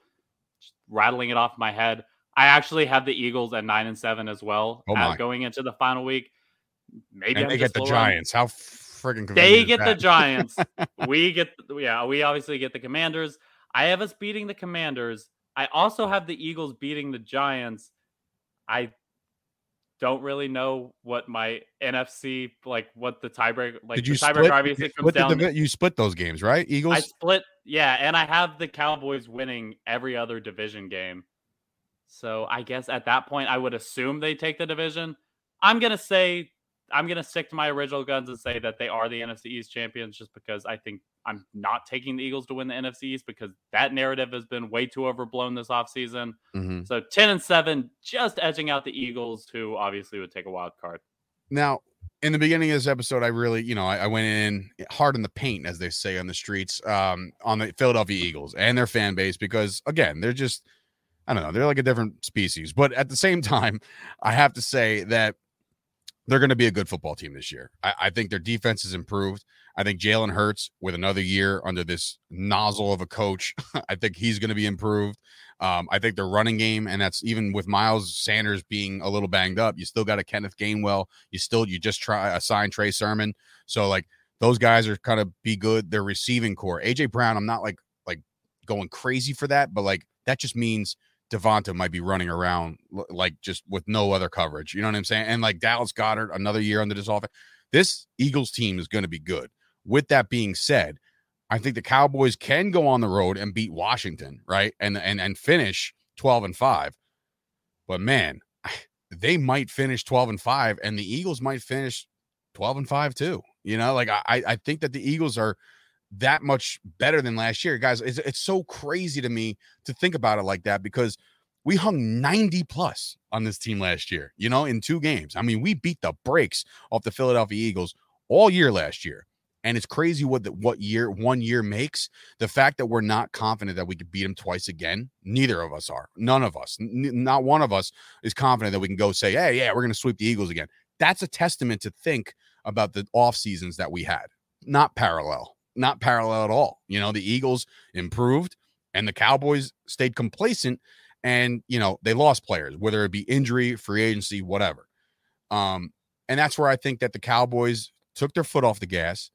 rattling it off my head. I actually have the Eagles at 9 and 7 as well oh going into the final week. Maybe and they get the Giants. How freaking They get the Giants. we get yeah, we obviously get the Commanders. I have us beating the Commanders. I also have the Eagles beating the Giants. I don't really know what my NFC like what the tiebreaker like Did you the split, obviously comes down. You split those games, right? Eagles. I split, yeah, and I have the Cowboys winning every other division game. So I guess at that point I would assume they take the division. I'm gonna say I'm gonna stick to my original guns and say that they are the NFC East champions, just because I think I'm not taking the Eagles to win the NFC East because that narrative has been way too overblown this offseason. Mm-hmm. So 10 and 7, just edging out the Eagles, who obviously would take a wild card. Now, in the beginning of this episode, I really, you know, I, I, went in hard in the paint, as they say on the streets, um, on the Philadelphia Eagles and their fan base, because again, they're just, I don't know, they're like a different species. But at the same time, I have to say that they're going to be a good football team this year. I, I think their defense has improved. I think Jalen Hurts, with another year under this nozzle of a coach, I think he's going to be improved. Um, I think their running game, and that's even with Miles Sanders being a little banged up, you still got a Kenneth Gainwell. You still you just try assign Trey Sermon. So like those guys are kind of be good. Their receiving corps, AJ Brown, I'm not like like going crazy for that, but like that just means Devonta might be running around like just with no other coverage. You know what I'm saying? And like Dallas Goedert, another year under this offense. This Eagles team is going to be good. With that being said, I think the Cowboys can go on the road and beat Washington, right? And and and finish 12 and 5. But man, they might finish 12 and 5 and the Eagles might finish 12 and 5 too. You know, like I I think that the Eagles are that much better than last year. Guys, it's, it's so crazy to me to think about it like that because we hung 90 plus on this team last year, you know, in two games. I mean, we beat the brakes off the Philadelphia Eagles all year last year. And it's crazy what the, what year one year makes. The fact that we're not confident that we could beat them twice again, neither of us are. None of us, n- not one of us, is confident that we can go say, "Hey, yeah, we're going to sweep the Eagles again." That's a testament to think about the off seasons that we had. Not parallel not parallel at all. You know, the Eagles improved and the Cowboys stayed complacent and, you know, they lost players, whether it be injury, free agency, whatever. Um, and that's where I think that the Cowboys took their foot off the gas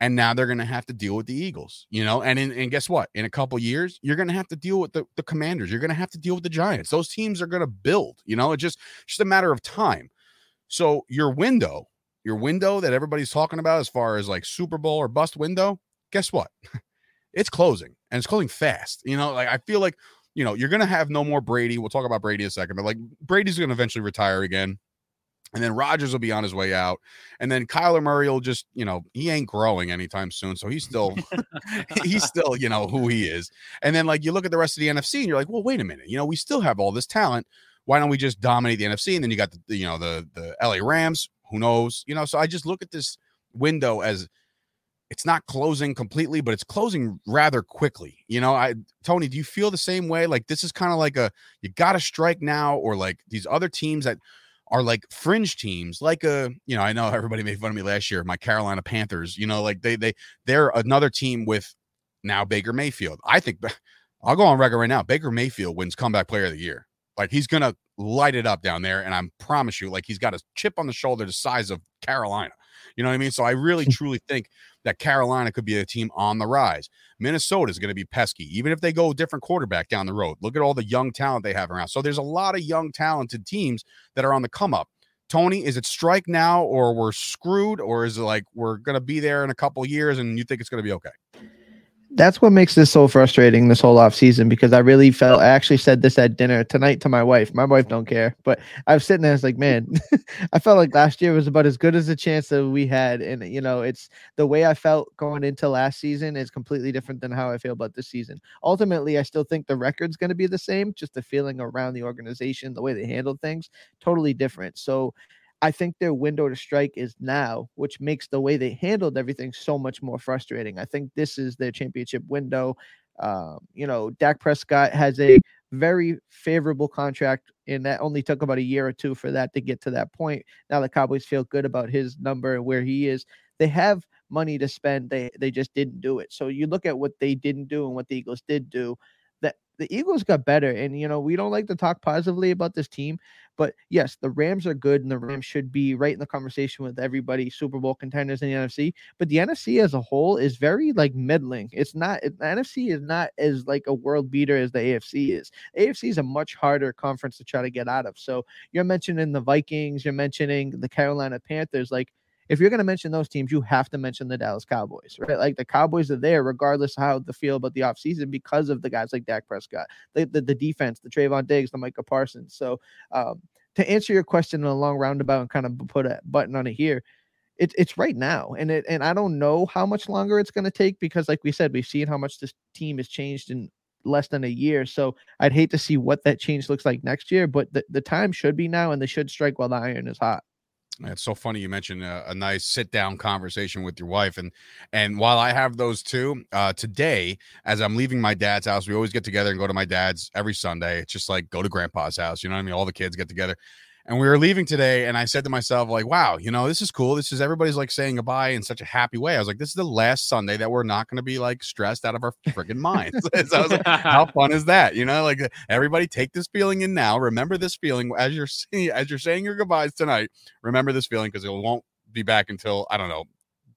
and now they're going to have to deal with the Eagles, you know. And in, and guess what? In a couple years, you're going to have to deal with the, the Commanders. You're going to have to deal with the Giants. Those teams are going to build, you know. It's just just a matter of time. So your window your window that everybody's talking about as far as like Super Bowl or bust window, guess what? it's closing and it's closing fast. You know, like I feel like, you know, you're going to have no more Brady. We'll talk about Brady a second, but like Brady's going to eventually retire again. And then Rodgers will be on his way out. And then Kyler Murray will just, you know, he ain't growing anytime soon. So he's still, he's still, you know, who he is. And then like you look at the rest of the NFC and you're like, well, wait a minute. You know, we still have all this talent. Why don't we just dominate the NFC? And then you got the, you know, the, the LA Rams who knows? You know, so I just look at this window as it's not closing completely, but it's closing rather quickly. You know, I Tony, do you feel the same way? Like this is kind of like a you got to strike now, or like these other teams that are like fringe teams, like a you know, I know everybody made fun of me last year, my Carolina Panthers. You know, like they they they're another team with now Baker Mayfield. I think I'll go on record right now. Baker Mayfield wins comeback player of the year. Like he's gonna light it up down there, and I promise you, like he's got a chip on the shoulder the size of Carolina. You know what I mean? So I really truly think that Carolina could be a team on the rise. Minnesota is going to be pesky, even if they go different quarterback down the road. Look at all the young talent they have around. So there's a lot of young, talented teams that are on the come up. Tony, is it strike now or we're screwed, or is it like we're going to be there in a couple years and you think it's going to be okay? That's what makes this so frustrating this whole off season because I really felt I actually said this at dinner tonight to my wife. My wife don't care, but I was sitting there, I was like, man, I felt like last year was about as good as a chance that we had. And you know, it's the way I felt going into last season is completely different than how I feel about this season. Ultimately, I still think the record's gonna be the same, just the feeling around the organization, the way they handled things, totally different. So I think their window to strike is now, which makes the way they handled everything so much more frustrating. I think this is their championship window. Um, you know, Dak Prescott has a very favorable contract, and that only took about a year or two for that to get to that point. Now the Cowboys feel good about his number and where he is. They have money to spend. They they just didn't do it. So you look at what they didn't do and what the Eagles did do. The Eagles got better, and you know we don't like to talk positively about this team, but yes, the Rams are good, and the Rams should be right in the conversation with everybody Super Bowl contenders in the NFC. But the NFC as a whole is very like middling. It's not the NFC is not as like a world beater as the AFC is. AFC is a much harder conference to try to get out of. So you're mentioning the Vikings, you're mentioning the Carolina Panthers, like if you're going to mention those teams, you have to mention the Dallas Cowboys, right? Like the Cowboys are there regardless how they feel about the offseason because of the guys like Dak Prescott, the, the, the defense, the Trevon Diggs, the Micah Parsons. So um, to answer your question in a long roundabout and kind of put a button on it here, it, it's right now. And it, and I don't know how much longer it's going to take because like we said, we've seen how much this team has changed in less than a year. So I'd hate to see what that change looks like next year, but the, the time should be now and they should strike while the iron is hot. It's so funny you mentioned a, a, nice sit down conversation with your wife, and and while I have those two uh, today, as I'm leaving my dad's house, we always get together and go to my dad's every Sunday. It's just like go to grandpa's house, you know what I mean? All the kids get together, and we were leaving today, and I said to myself, like, wow, you know, this is cool. This is everybody's like saying goodbye in such a happy way. I was like, this is the last Sunday that we're not going to be like stressed out of our freaking minds. so I was like, how fun is that? You know, like everybody take this feeling in now. Remember this feeling as you're seeing, as you're saying your goodbyes tonight. Remember this feeling because it won't be back until I don't know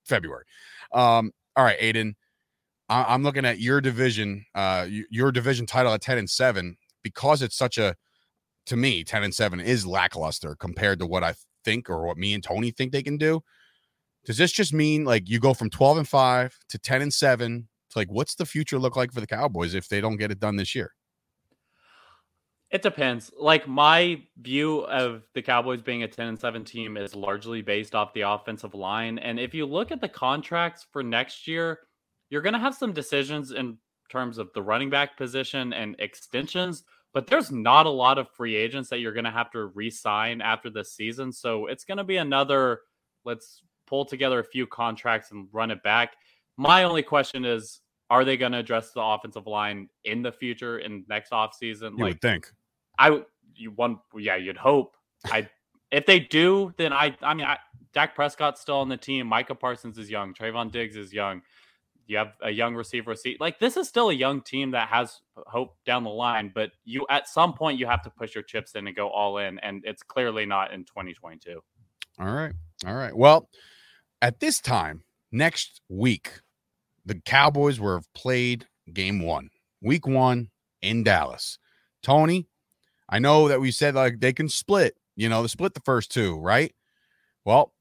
February. Um, all right, Aidan. I- I'm looking at your division, uh, your division title at 10 and 7 because it's such a to me, 10 and 7 is lackluster compared to what I think or what me and Tony think they can do. Does this just mean like you go from 12 and 5 to 10 and 7? It's like, what's the future look like for the Cowboys if they don't get it done this year? It depends. Like my view of the Cowboys being a 10 and 7 team is largely based off the offensive line. And if you look at the contracts for next year, you're going to have some decisions in terms of the running back position and extensions but there's not a lot of free agents that you're going to have to re-sign after this season. So it's going to be another let's pull together a few contracts and run it back. My only question is are they going to address the offensive line in the future in next offseason? You like, would think. I would you one yeah, you'd hope. I if they do, then I I mean I, Dak Prescott's still on the team. Micah Parsons is young. Trevon Diggs is young you have a young receiver seat. Like this is still a young team that has hope down the line, but you at some point you have to push your chips in and go all in, and it's clearly not in 2022. All right, all right. Well, at this time next week, the Cowboys were played game one, week one in Dallas. Tony, I know that we said like they can split, you know, they split the first two, right? Well,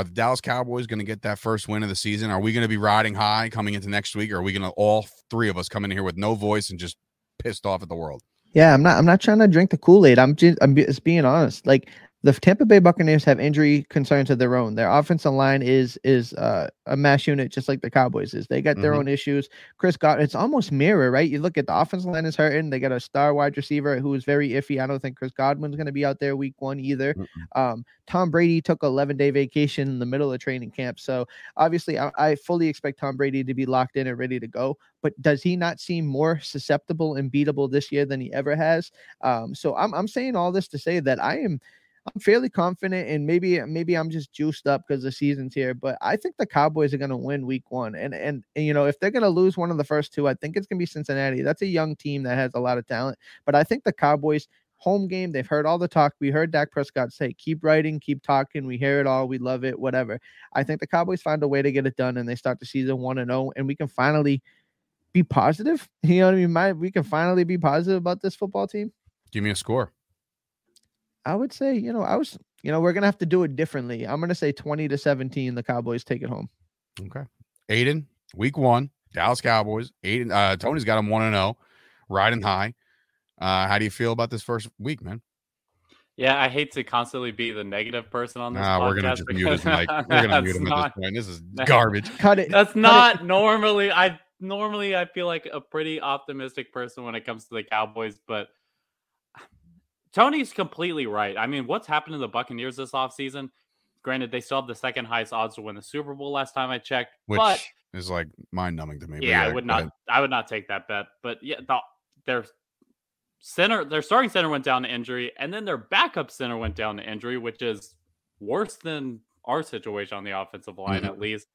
are the Dallas Cowboys going to get that first win of the season? Are we going to be riding high coming into next week? Or are we going to all three of us come in here with no voice and just pissed off at the world? Yeah, I'm not. I'm not trying to drink the Kool Aid. I'm just. I'm just being honest. Like the Tampa Bay Buccaneers have injury concerns of their own. Their offensive line is is uh, a mass unit, just like the Cowboys is. They got their mm-hmm. own issues. Chris got it's almost mirror, right? You look at the offensive line is hurting. They got a star wide receiver who is very iffy. I don't think Chris Godwin's going to be out there week one either. Mm-hmm. Um, Tom Brady took a 11 day vacation in the middle of training camp, so obviously I, I fully expect Tom Brady to be locked in and ready to go. But does he not seem more susceptible and beatable this year than he ever has? Um, so I'm I'm saying all this to say that I am I'm fairly confident, and maybe uh, maybe I'm just juiced up because the season's here. But I think the Cowboys are going to win Week One, and, and and you know if they're going to lose one of the first two, I think it's going to be Cincinnati. That's a young team that has a lot of talent, but I think the Cowboys home game. They've heard all the talk. We heard Dak Prescott say, "Keep writing, keep talking. We hear it all. We love it. Whatever." I think the Cowboys find a way to get it done, and they start the season one and zero, oh, and we can finally be positive. You know what I mean? My, we can finally be positive about this football team. Give me a score. I would say, you know, I was, you know, we're gonna have to do it differently. I'm gonna say 20 to 17. The Cowboys take it home. Okay. Aidan, week one, Dallas Cowboys. Aidan, uh, Tony's got them one and zero, oh, riding high. Uh, how do you feel about this first week, man? Yeah, I hate to constantly be the negative person on this. Nah, we're gonna just mute his mic. We're gonna mute him not, at this point. This is garbage. Cut it. That's cut not it. normally. I normally I feel like a pretty optimistic person when it comes to the Cowboys, but Tony's completely right. I mean, what's happened to the Buccaneers this offseason? Granted, they still have the second highest odds to win the Super Bowl last time I checked. Which but, is like mind numbing to me. Yeah, yeah, I would not I would not take that bet. But yeah, the their center, their starting center went down to injury, and then their backup center went down to injury, which is worse than our situation on the offensive line, Mhm. at least.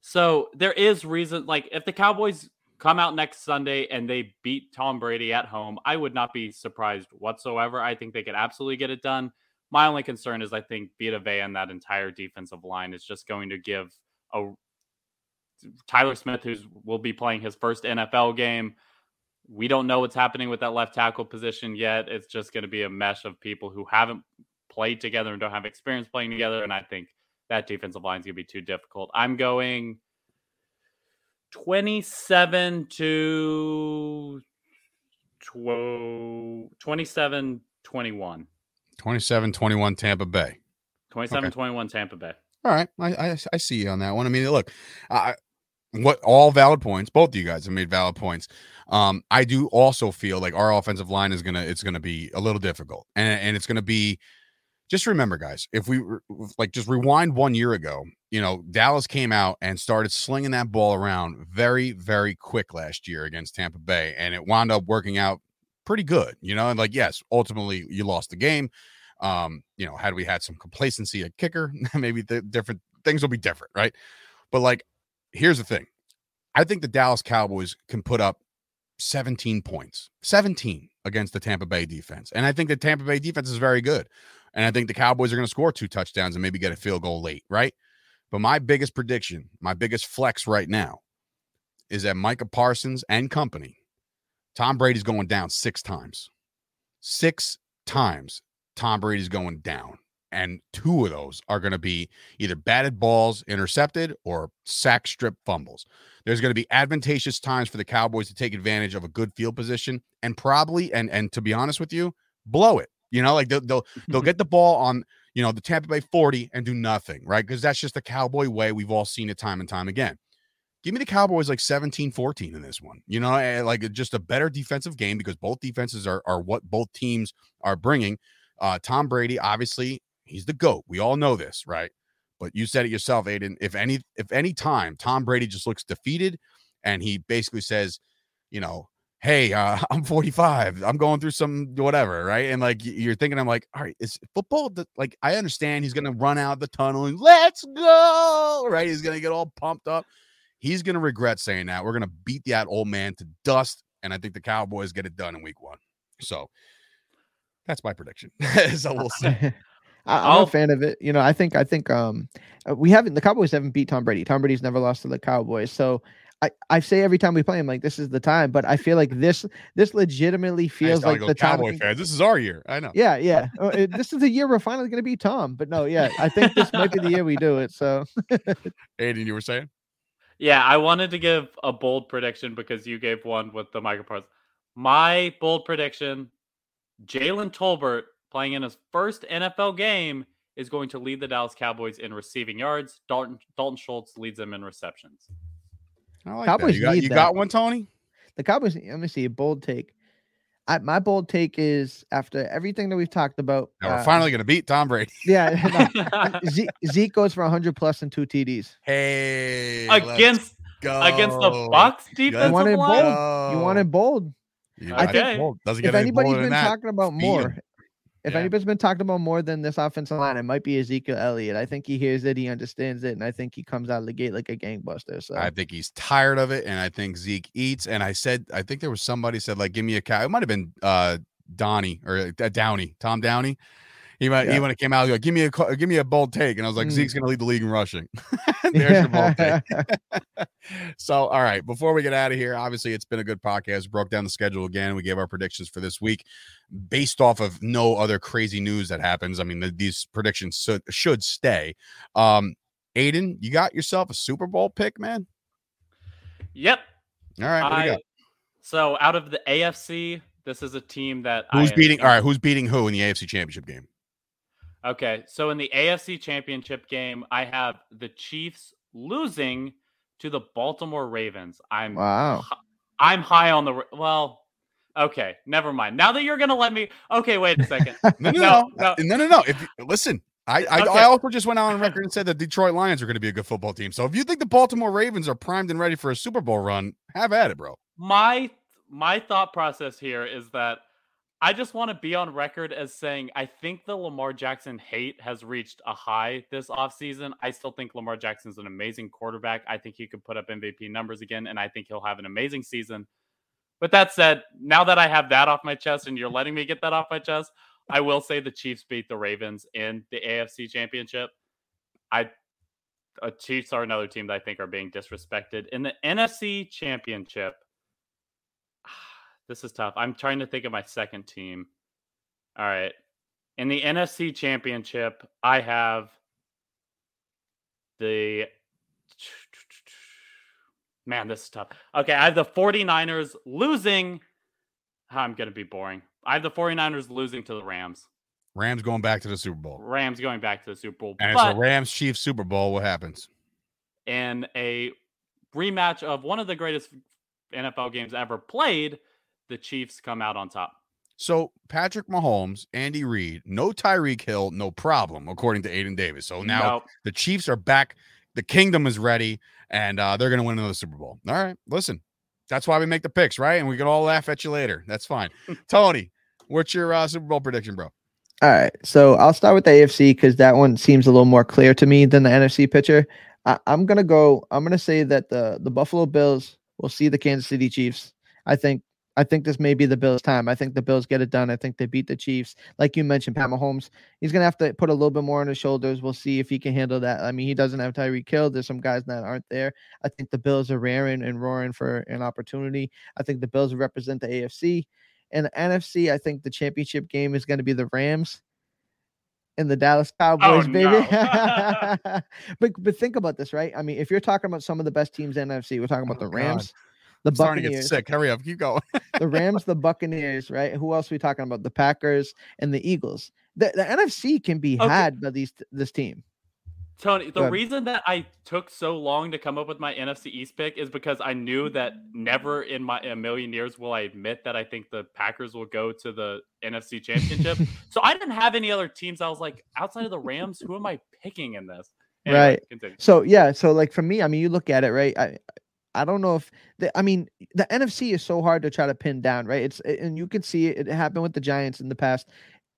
So there is reason, like if the Cowboys come out next Sunday and they beat Tom Brady at home, I would not be surprised whatsoever. I think they could absolutely get it done. My only concern is I think Vita Vea and that entire defensive line is just going to give a Tyler Smith, who's will be playing his first NFL game. We don't know what's happening with that left tackle position yet. It's just going to be a mesh of people who haven't played together and don't have experience playing together. And I think that defensive line is going to be too difficult. I'm going 27 to 12, 27 21. 27 21 Tampa Bay. 27 21 Tampa Bay. All right, I, I I see you on that one. I mean, look, I what all valid points. Both of you guys have made valid points. Um, I do also feel like our offensive line is gonna it's gonna be a little difficult, and and it's gonna be. Just remember, guys, if we like just rewind one year ago, you know, Dallas came out and started slinging that ball around very, very quick last year against Tampa Bay, and it wound up working out pretty good, you know. And like, yes, ultimately you lost the game. Um, you know, had we had some complacency at kicker, maybe the different things will be different, right? But like, here's the thing: I think the Dallas Cowboys can put up 17 points, 17 against the Tampa Bay defense, and I think the Tampa Bay defense is very good. And I think the Cowboys are going to score two touchdowns and maybe get a field goal late, right? But my biggest prediction, my biggest flex right now is that Micah Parsons and company, Tom Brady's going down six times. Six times Tom Brady's going down. And two of those are going to be either batted balls intercepted or sack strip fumbles. There's going to be advantageous times for the Cowboys to take advantage of a good field position and probably, and and to be honest with you, blow it. You know, like they'll they'll, they'll get the ball on you know the Tampa Bay 40 and do nothing, right? Because that's just the Cowboy way. We've all seen it time and time again. Give me the Cowboys like 17 14 in this one. You know, eh, like just a better defensive game because both defenses are, are what both teams are bringing. Uh, Tom Brady, obviously, he's the GOAT. We all know this, right? But you said it yourself, Aidan. If any, if any time Tom Brady just looks defeated and he basically says, you know, hey, uh, I'm 45. I'm going through some whatever, right? And like you're thinking, I'm like, all right, is football the, like I understand he's gonna run out the tunnel and let's go, right? He's gonna get all pumped up. He's gonna regret saying that. We're gonna beat that old man to dust, and I think the Cowboys get it done in week one. So that's my prediction. so we'll see. I, I'm I'll- a fan of it. You know, I think I think um uh, we haven't the Cowboys haven't beat Tom Brady. Tom Brady's never lost to the Cowboys. So I, I say every time we play him like this is the time, but I feel like this this legitimately feels like those the time. Cowboy fans. This is our year. I know. Yeah, yeah. Uh, this is the year we're finally going to beat Tom. But no, yeah, I think this might be the year we do it. So Aidan, you were saying? Yeah, I wanted to give a bold prediction because you gave one with the microphones. My bold prediction Jalen Tolbert playing in his first NFL game is going to lead the Dallas Cowboys in receiving yards. Dalton Dalton Schultz leads them in receptions. I like Cowboys that. You got need you that. got one, Tony? the Cowboys. Let me see a bold take. I, my bold take is after everything that we've talked about. Now we're uh, finally gonna beat Tom Brady. Yeah, no, Zeke, Zeke goes for 100 plus and two TDs. Hey, against go. against the Bucs defensive wanted line. bold. You wanted bold. You I think- Bold. Doesn't If any anybody's bolder been talking about Feed more, 'em. If Yeah. anybody's been talking about more than this offensive line, it might be Ezekiel Elliott. I think he hears it, he understands it, and I think he comes out of the gate like a gangbuster. So I think he's tired of it, and I think Zeke eats. And I said, I think there was somebody said like, give me a cow. It might have been uh Donnie or uh, Downey, Tom Downey. He might Yeah. he when it came out, he go, give me a give me a bold take, and I was like, Mm. Zeke's gonna lead the league in rushing. There's your bold take. so, all right, before we get out of here, obviously it's been a good podcast. We broke down the schedule again. We gave our predictions for this week based off of no other crazy news that happens. I mean, the, these predictions should, should stay. Um, Aidan, you got yourself a Super Bowl pick, man. Yep. All right, what do you I- got? so out of the AFC, this is a team that Who's I am beating? All right, who's beating who in the AFC Championship game? Okay, so in the AFC Championship game, I have the Chiefs losing to the Baltimore Ravens. I'm wow. I'm high on the well. Okay, never mind. Now that you're gonna let me, okay, wait a second. No, no, No, no, no. no. If listen, I, I, Okay. I also just went out on record and said the Detroit Lions are going to be a good football team. So if you think the Baltimore Ravens are primed and ready for a Super Bowl run, have at it, bro. My my thought process here is that I just want to be on record as saying I think the Lamar Jackson hate has reached a high this offseason. I still think Lamar Jackson's an amazing quarterback. I think he could put up MVP numbers again, and I think he'll have an amazing season. But that said, now that I have that off my chest and you're letting me get that off my chest, I will say the Chiefs beat the Ravens in the AFC Championship. I uh, Chiefs are another team that I think are being disrespected in the NFC Championship. This is tough. I'm trying to think of my second team. All right. In the NFC Championship, I have the Man, this is tough. Okay, I have the 49ers losing. I'm going to be boring. I have the 49ers losing to the Rams. Rams going back to the Super Bowl. Rams going back to the Super Bowl. And it's a Rams Chiefs Super Bowl. What happens? In a rematch of one of the greatest NFL games ever played, the Chiefs come out on top. So Patrick Mahomes, Andy Reid, no Tyreek Hill, no problem, according to Aidan Davis. So now nope. the Chiefs are back. The kingdom is ready, and uh, they're going to win another Super Bowl. All right, listen, that's why we make the picks, right? And we can all laugh at you later. That's fine. Tony, what's your uh, Super Bowl prediction, bro? All right, so I'll start with the AFC because that one seems a little more clear to me than the NFC picture. I- I'm gonna go. I'm gonna say that the the Buffalo Bills will see the Kansas City Chiefs. I think I think this may be the Bills' time. I think the Bills get it done. I think they beat the Chiefs. Like you mentioned, Pat Mahomes, he's going to have to put a little bit more on his shoulders. We'll see if he can handle that. I mean, he doesn't have Tyreek Hill. There's some guys that aren't there. I think the Bills are raring and roaring for an opportunity. I think the Bills represent the AFC. And the NFC, I think the championship game is going to be the Rams and the Dallas oh, Cowboys, oh, baby. No. but but think about this, right? I mean, if you're talking about some of the best teams in NFC, we're talking about oh, the Rams. God the I'm Starting to get sick. Hurry up, keep going. the Rams, the Buccaneers, right? Who else are we talking about? The Packers and the Eagles. The, the NFC can be okay. had by these this team. Tony, the reason that I took so long to come up with my NFC East pick is because I knew that never in my a million years will I admit that I think the Packers will go to the NFC Championship. so I didn't have any other teams. I was like, outside of the Rams, who am I picking in this? Anyway, right. Continue. So yeah, so like for me, I mean, you look at it, right? I I don't know if the, I mean the NFC is so hard to try to pin down, right? It's and you can see it, it happened with the Giants in the past.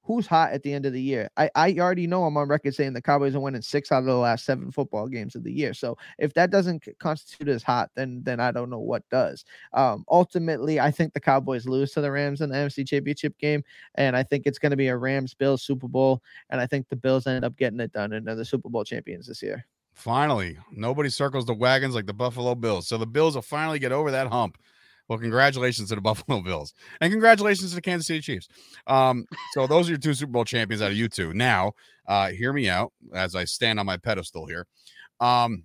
Who's hot at the end of the year? I, I already know I'm on record saying the Cowboys are winning six out of the last seven football games of the year. So if that doesn't constitute as hot, then then I don't know what does. Um, ultimately, I think the Cowboys lose to the Rams in the NFC Championship game, and I think it's going to be a Rams Bills Super Bowl, and I think the Bills end up getting it done and they're the Super Bowl champions this year. Finally, nobody circles the wagons like the Buffalo Bills. So the Bills will finally get over that hump. Well, congratulations to the Buffalo Bills and congratulations to the Kansas City Chiefs. Um, so those are your two Super Bowl champions out of you two. Now, uh, hear me out as I stand on my pedestal here. Um,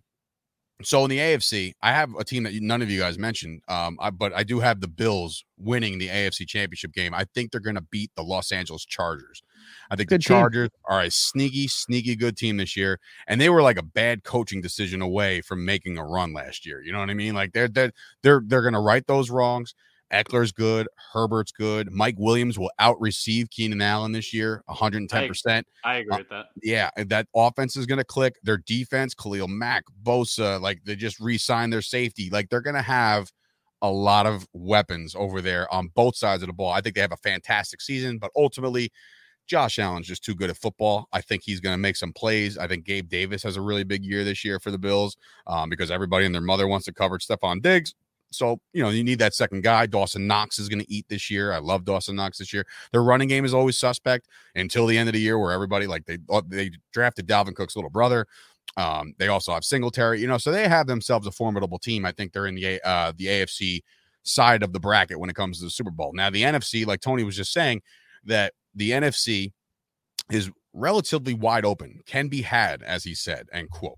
so in the AFC, I have a team that none of you guys mentioned, um, I, but I do have the Bills winning the AFC Championship game. I think they're going to beat the Los Angeles Chargers. I think good the Chargers team. are a sneaky, sneaky good team this year, and they were like a bad coaching decision away from making a run last year. You know what I mean? Like they're they're they're they're going to right those wrongs. Ekeler's good. Herbert's good. Mike Williams will out receive Keenan Allen this year, 110%. I, I agree uh, with that. Yeah, that offense is going to click. Their defense, Khalil Mack, Bosa, like they just re signed their safety. Like they're going to have a lot of weapons over there on both sides of the ball. I think they have a fantastic season, but ultimately, Josh Allen's just too good at football. I think he's going to make some plays. I think Gabe Davis has a really big year this year for the Bills um, because everybody and their mother wants to cover Stefon Diggs. So, you know, you need that second guy. Dawson Knox is going to eat this year. I love Dawson Knox this year. Their running game is always suspect until the end of the year where everybody like they uh, they drafted Dalvin Cook's little brother. Um, they also have Singletary, you know, so they have themselves a formidable team. I think they're in the uh the AFC side of the bracket when it comes to the Super Bowl. Now, the NFC, like Tony was just saying, that the NFC is relatively wide open, can be had, as he said, and quote.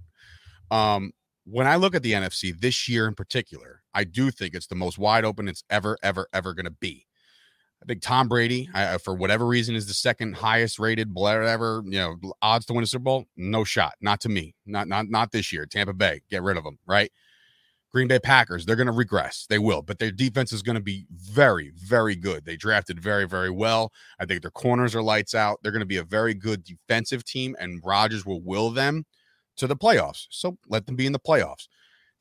Um, when I look at the NFC this year in particular, I do think it's the most wide open it's ever, ever, ever going to be. I think Tom Brady, I, for whatever reason, is the second highest rated, whatever you know, odds to win a Super Bowl. No shot, not to me, not not not this year. Tampa Bay, get rid of them, right? Green Bay Packers, they're going to regress. They will, but their defense is going to be very, very good. They drafted very, very well. I think their corners are lights out. They're going to be a very good defensive team, and Rodgers will will them to the playoffs. So let them be in the playoffs.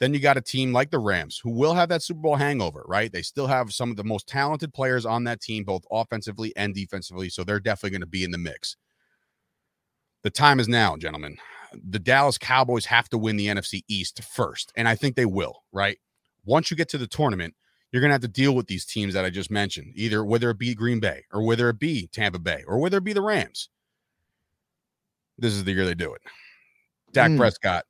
Then you got a team like the Rams who will have that Super Bowl hangover, right? They still have some of the most talented players on that team, both offensively and defensively. So they're definitely going to be in the mix. The time is now, gentlemen. The Dallas Cowboys have to win the NFC East first. And I think they will, right? Once you get to the tournament, you're going to have to deal with these teams that I just mentioned, either whether it be Green Bay or whether it be Tampa Bay or whether it be the Rams. This is the year they do it. Dak Mm. Prescott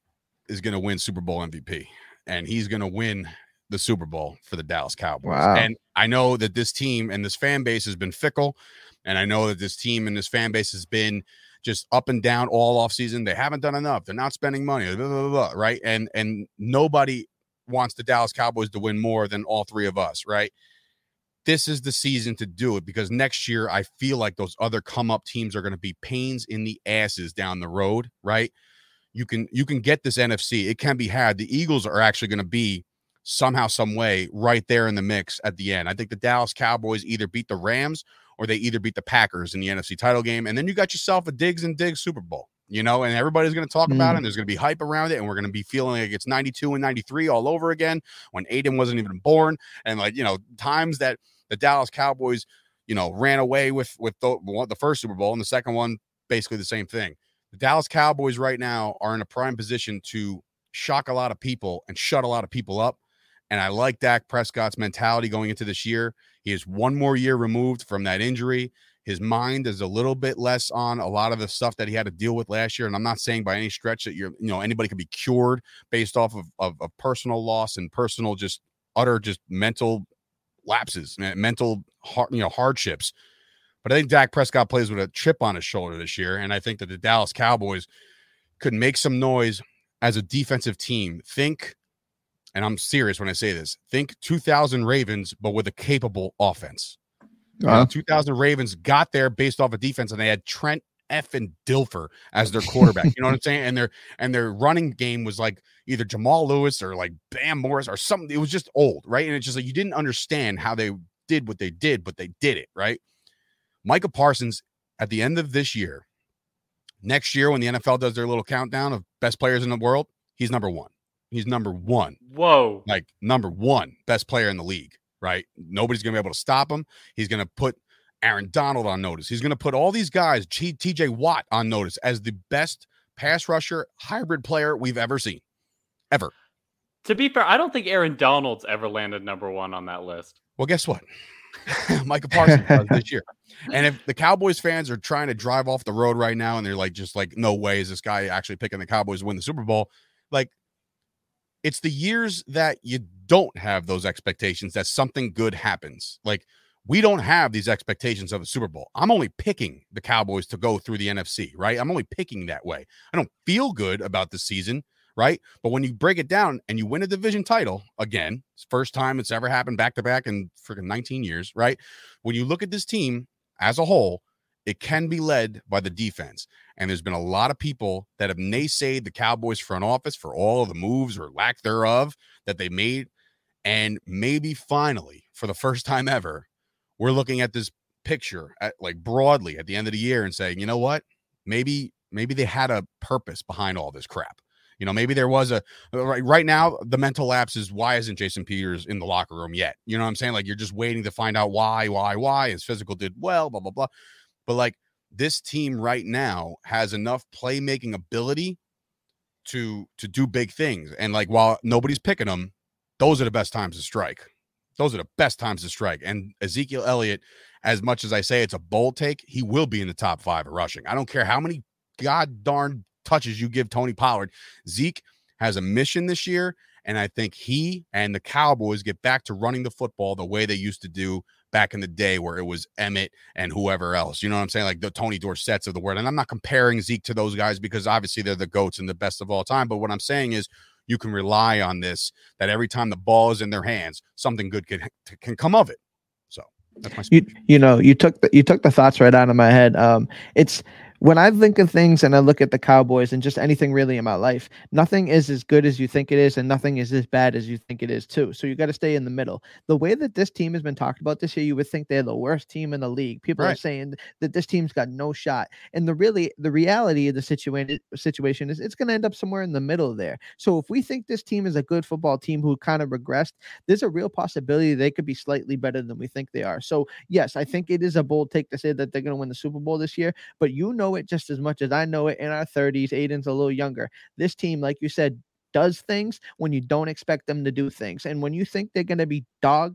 is going to win Super Bowl MVP and he's going to win the Super Bowl for the Dallas Cowboys. Wow. And I know that this team and this fan base has been fickle. And I know that this team and this fan base has been just up and down all off season. They haven't done enough. They're not spending money, blah, blah, blah, right? And and nobody wants the Dallas Cowboys to win more than all three of us, right? This is the season to do it because next year I feel like those other come up teams are going to be pains in the asses down the road, right? You can you can get this NFC. It can be had. The Eagles are actually going to be somehow some way right there in the mix at the end. I think the Dallas Cowboys either beat the Rams or they either beat the Packers in the NFC title game and then you got yourself a Diggs and Diggs Super Bowl. You know, and everybody's going to talk about it mm. and there's going to be hype around it and we're going to be feeling like it's 92 and 93 all over again when Aidan wasn't even born and like, you know, times that the Dallas Cowboys, you know, ran away with with the, the first Super Bowl and the second one basically the same thing. The Dallas Cowboys right now are in a prime position to shock a lot of people and shut a lot of people up. And I like Dak Prescott's mentality going into this year. He is one more year removed from that injury. His mind is a little bit less on a lot of the stuff that he had to deal with last year. And I'm not saying by any stretch that you're, you know, anybody can be cured based off of, of, of personal loss and personal just utter just mental lapses, mental you know hardships. But I think Dak Prescott plays with a chip on his shoulder this year, and I think that the Dallas Cowboys could make some noise as a defensive team. Think, and I'm serious when I say this. Think 2000 Ravens, but with a capable offense. Uh-huh. 2000 Ravens got there based off of defense, and they had Trent F and Dilfer as their quarterback. you know what I'm saying? And their and their running game was like either Jamal Lewis or like Bam Morris or something. It was just old, right? And it's just like you didn't understand how they did what they did, but they did it, right? Micah Parsons at the end of this year, next year when the NFL does their little countdown of best players in the world, he's number one. He's number one Whoa. like number one best player in the league, right? Nobody's gonna be able to stop him. He's gonna put Aaron Donald on notice. He's gonna put all these guys, TJ Watt on notice as the best pass rusher hybrid player we've ever seen. Ever. To be fair, I don't think Aaron Donald's ever landed number one on that list. Well, guess what? Michael Parsons does this year. And if the Cowboys fans are trying to drive off the road right now and they're like, just like, no way is this guy actually picking the Cowboys to win the Super Bowl, like, it's the years that you don't have those expectations that something good happens. Like, we don't have these expectations of a Super Bowl. I'm only picking the Cowboys to go through the NFC, right? I'm only picking that way. I don't feel good about the season, right? But when you break it down and you win a division title again, first time it's ever happened back to back in freaking 19 years, right? When you look at this team as a whole, it can be led by the defense. And there's been a lot of people that have naysayed the Cowboys front office for all of the moves or lack thereof that they made. And maybe finally, for the first time ever, we're looking at this picture at like broadly at the end of the year and saying, you know what? Maybe, maybe they had a purpose behind all this crap. You know, maybe there was a uh, right right now. The mental lapse is why isn't Jason Peters in the locker room yet? You know what I'm saying? Like you're just waiting to find out why, why, why. His physical did well, blah blah blah. But like this team right now has enough playmaking ability to to do big things. And like while nobody's picking them, those are the best times to strike. Those are the best times to strike. And Ezekiel Elliott, as much as I say it's a bold take, he will be in the top five of rushing. I don't care how many god darn touches you give Tony Pollard. Zeke has a mission this year. And I think he and the Cowboys get back to running the football the way they used to do back in the day where it was Emmitt and whoever else. You know what I'm saying? Like the Tony Dorsett's of the world. And I'm not comparing Zeke to those guys because obviously they're the GOATs and the best of all time. But what I'm saying is you can rely on this that every time the ball is in their hands, something good can, can come of it. So that's my you speech. you know you took the, you took the thoughts right out of my head um it's when I think of things and I look at the Cowboys and just anything really in my life, nothing is as good as you think it is, and nothing is as bad as you think it is too. So you got to stay in the middle. The way that this team has been talked about this year, you would think they're the worst team in the league. People are saying that this team's got no shot, and the really the reality of the situation situation is it's going to end up somewhere in the middle there. So if we think this team is a good football team who kind of regressed, there's a real possibility they could be slightly better than we think they are. So yes, I think it is a bold take to say that they're going to win the Super Bowl this year but you know it just as much as I know it in our 30s. Aidan's a little younger. This team, like you said, does things when you don't expect them to do things. And when you think they're going to be dog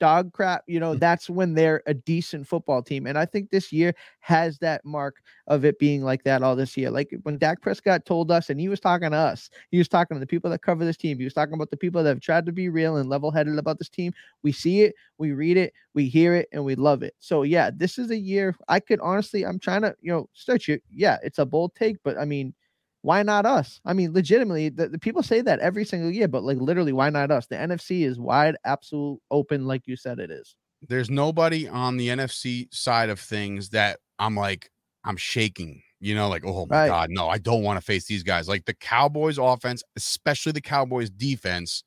dog crap, you know, mm. that's when they're a decent football team. And I think this year has that mark of it being like that all this year. Like when Dak Prescott told us, and he was talking to us, he was talking to the people that cover this team. He was talking about the people that have tried to be real and level headed about this team. We see it, we read it, we hear it, and we love it. So yeah, this is a year I could honestly, I'm trying to, you know, start you. Yeah, it's a bold take, but I mean, why not us? I mean, legitimately, the, the people say that every single year, but like literally, why not us? The NFC is wide, absolute, open, like you said it is. There's nobody on the NFC side of things that I'm like, I'm shaking. You know, like, oh my Right. God, no, I don't want to face these guys. Like the Cowboys offense, especially the Cowboys defense,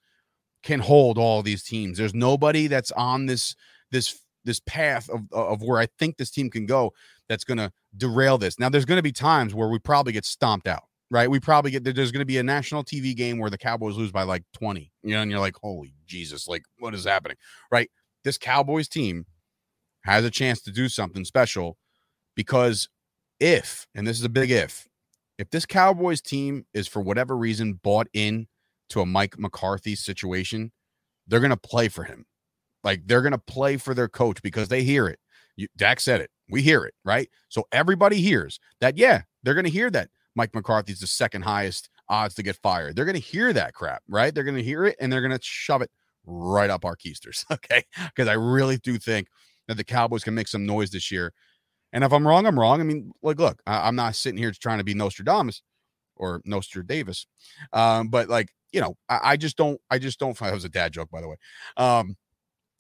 can hold all these teams. There's nobody that's on this this this path of of where I think this team can go that's gonna derail this. Now, there's gonna be times where we probably get stomped out, right? We probably get there's gonna be a national TV game where the Cowboys lose by like 20, you know, and you're like, holy Jesus, like what is happening? Right? This Cowboys team has a chance to do something special because if, and this is a big if, if this Cowboys team is for whatever reason bought in to a Mike McCarthy situation, they're going to play for him. Like they're going to play for their coach because they hear it. You, Dak said it. We hear it, right? So everybody hears that, yeah, they're going to hear that Mike McCarthy's the second highest odds to get fired. They're going to hear that crap, right? They're going to hear it and they're going to shove it right up our keisters, okay? Because I really do think that the Cowboys can make some noise this year. And if I'm wrong, I'm wrong. I mean, like, look, I, I'm not sitting here trying to be Nostradamus or Nostra Davis, um, but like, you know, I, I just don't, I just don't. That was a dad joke, by the way. Um,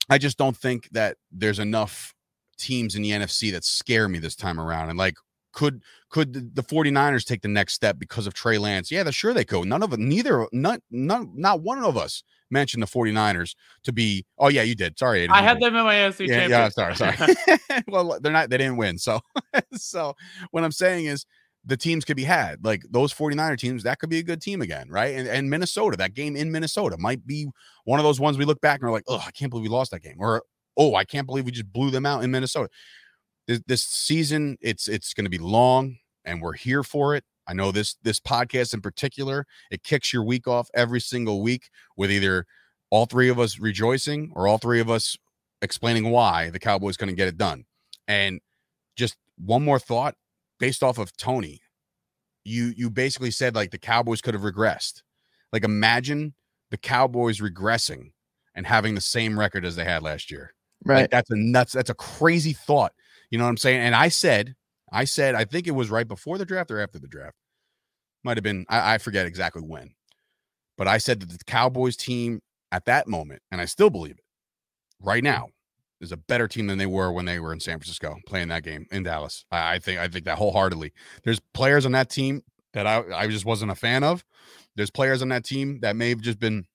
I just don't think that there's enough teams in the NFC that scare me this time around. And like, could could the, the 49ers take the next step because of Trey Lance? Yeah, they're sure they could. None of it, neither, not, none, not one of us mentioned the 49ers to be. Oh yeah, you did. Sorry, Aidan, I had them in my NFC Yeah, yeah, sorry, sorry. well, they're not. They didn't win. So, so what I'm saying is the teams could be had. Like those 49er teams, that could be a good team again, right? And and Minnesota, that game in Minnesota might be one of those ones we look back and are like, oh, I can't believe we lost that game, or oh, I can't believe we just blew them out in Minnesota. This, this season, it's it's going to be long, and we're here for it. I know this this podcast in particular, it kicks your week off every single week with either all three of us rejoicing or all three of us explaining why the Cowboys going to get it done. And just one more thought based off of Tony. You you basically said like the Cowboys could have regressed. Like imagine the Cowboys regressing and having the same record as they had last year. Right. Like that's a nuts. That's a crazy thought. You know what I'm saying? And I said, I said, I think it was right before the draft or after the draft. Might have been. I, I forget exactly when, but I said that the Cowboys team at that moment, and I still believe it, right now, is a better team than they were when they were in San Francisco playing that game in Dallas. I, I think I think that wholeheartedly. There's players on that team that I, I just wasn't a fan of. There's players on that team that may have just been,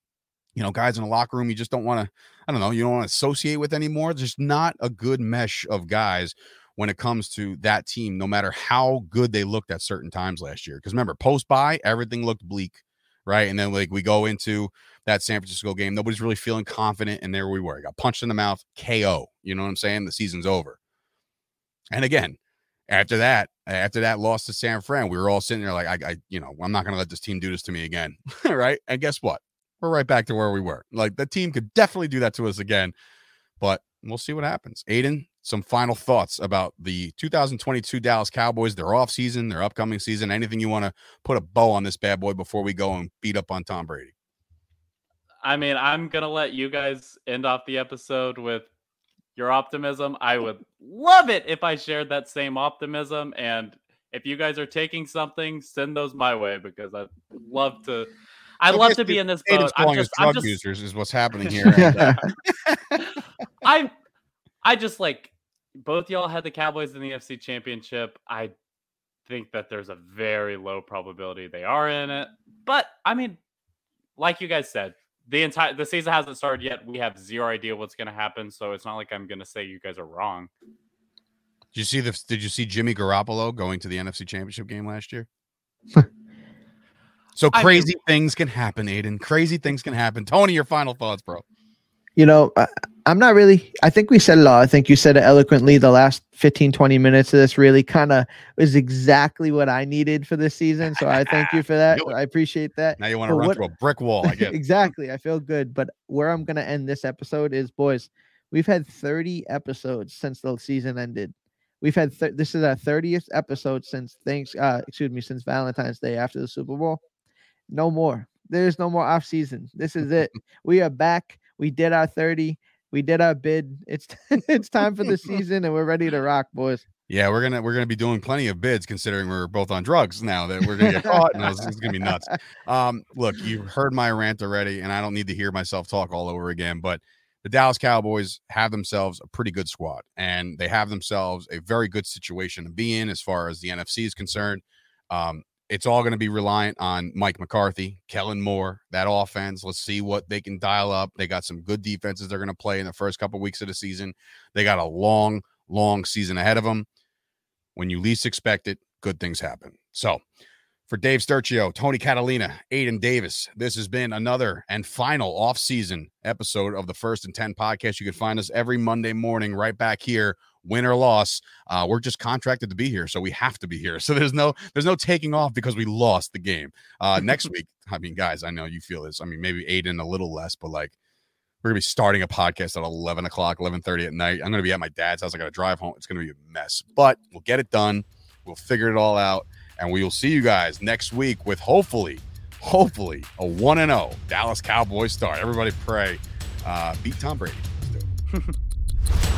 you know, guys in the locker room you just don't want to, I don't know, you don't want to associate with anymore. There's just not a good mesh of guys when it comes to that team, no matter how good they looked at certain times last year. Because remember, post bye, everything looked bleak, right? And then like we go into that San Francisco game, nobody's really feeling confident, and there we were. Got punched in the mouth, KO. You know what I'm saying? The season's over. And again, after that, after that loss to San Fran, we were all sitting there like, I, I you know, I'm not going to let this team do this to me again, right? And guess what? We're right back to where we were. Like the team could definitely do that to us again, but we'll see what happens. Aidan, some final thoughts about the 2022 Dallas Cowboys, their off season, their upcoming season. Anything you want to put a bow on this bad boy before we go and beat up on Tom Brady? I mean, I'm gonna let you guys end off the episode with your optimism. I would love it if I shared that same optimism. And if you guys are taking something, send those my way because I'd love to. I'd love to be in this Aidan's boat. I'm calling us just, I'm drug just, users is what's happening here. and, uh, I, I just like both y'all had the Cowboys in the FC Championship. I think that there's a very low probability they are in it. But I mean, like you guys said, the entire the season hasn't started yet. We have zero idea what's going to happen, so it's not like I'm going to say you guys are wrong. Did you see the? Did you see Jimmy Garoppolo going to the NFC Championship game last year? so I mean- crazy things can happen, Aidan. Crazy things can happen. Tony, your final thoughts, bro. You know, I, I'm not really, I think we said it all. I think you said it eloquently. The last 15, 20 minutes of this really kind of was exactly what I needed for this season. So I thank you for that. I appreciate that. Now you want to run what- through a brick wall. I get exactly. I feel good. But where I'm going to end this episode is, boys, we've had 30 episodes since the season ended. We've had th- this is our 30th episode since thanks uh excuse me since Valentine's Day after the Super Bowl. No more. There's no more off season. This is it. we are back. We did our 30. We did our bid. It's it's time for the season and we're ready to rock, boys. Yeah, we're gonna we're gonna be doing plenty of bids considering we're both on drugs now that we're gonna get caught. and this is gonna be nuts. Um, look, you've heard my rant already, and I don't need to hear myself talk all over again. But the Dallas Cowboys have themselves a pretty good squad, and they have themselves a very good situation to be in as far as the NFC is concerned. Um, it's all going to be reliant on Mike McCarthy, Kellen Moore, that offense. Let's see what they can dial up. They got some good defenses they're going to play in the first couple weeks of the season. They got a long, long season ahead of them. When you least expect it, good things happen. So, for Dave Sturchio, Tony Catalina, Aidan Davis, this has been another and final off-season episode of the First and Ten podcast. You can find us every Monday morning right back here, win or loss. Uh, we're just contracted to be here, so we have to be here. So there's no there's no taking off because we lost the game. Uh, next week, I mean, guys, I know you feel this. I mean, maybe Aidan a little less, but like we're gonna be starting a podcast at 11 o'clock, 11:30 at night. I'm gonna be at my dad's house. I gotta drive home. It's gonna be a mess, but we'll get it done. We'll figure it all out, and we will see you guys next week with hopefully, hopefully a one and zero Dallas Cowboys start. Everybody pray, uh, beat Tom Brady. Let's do it.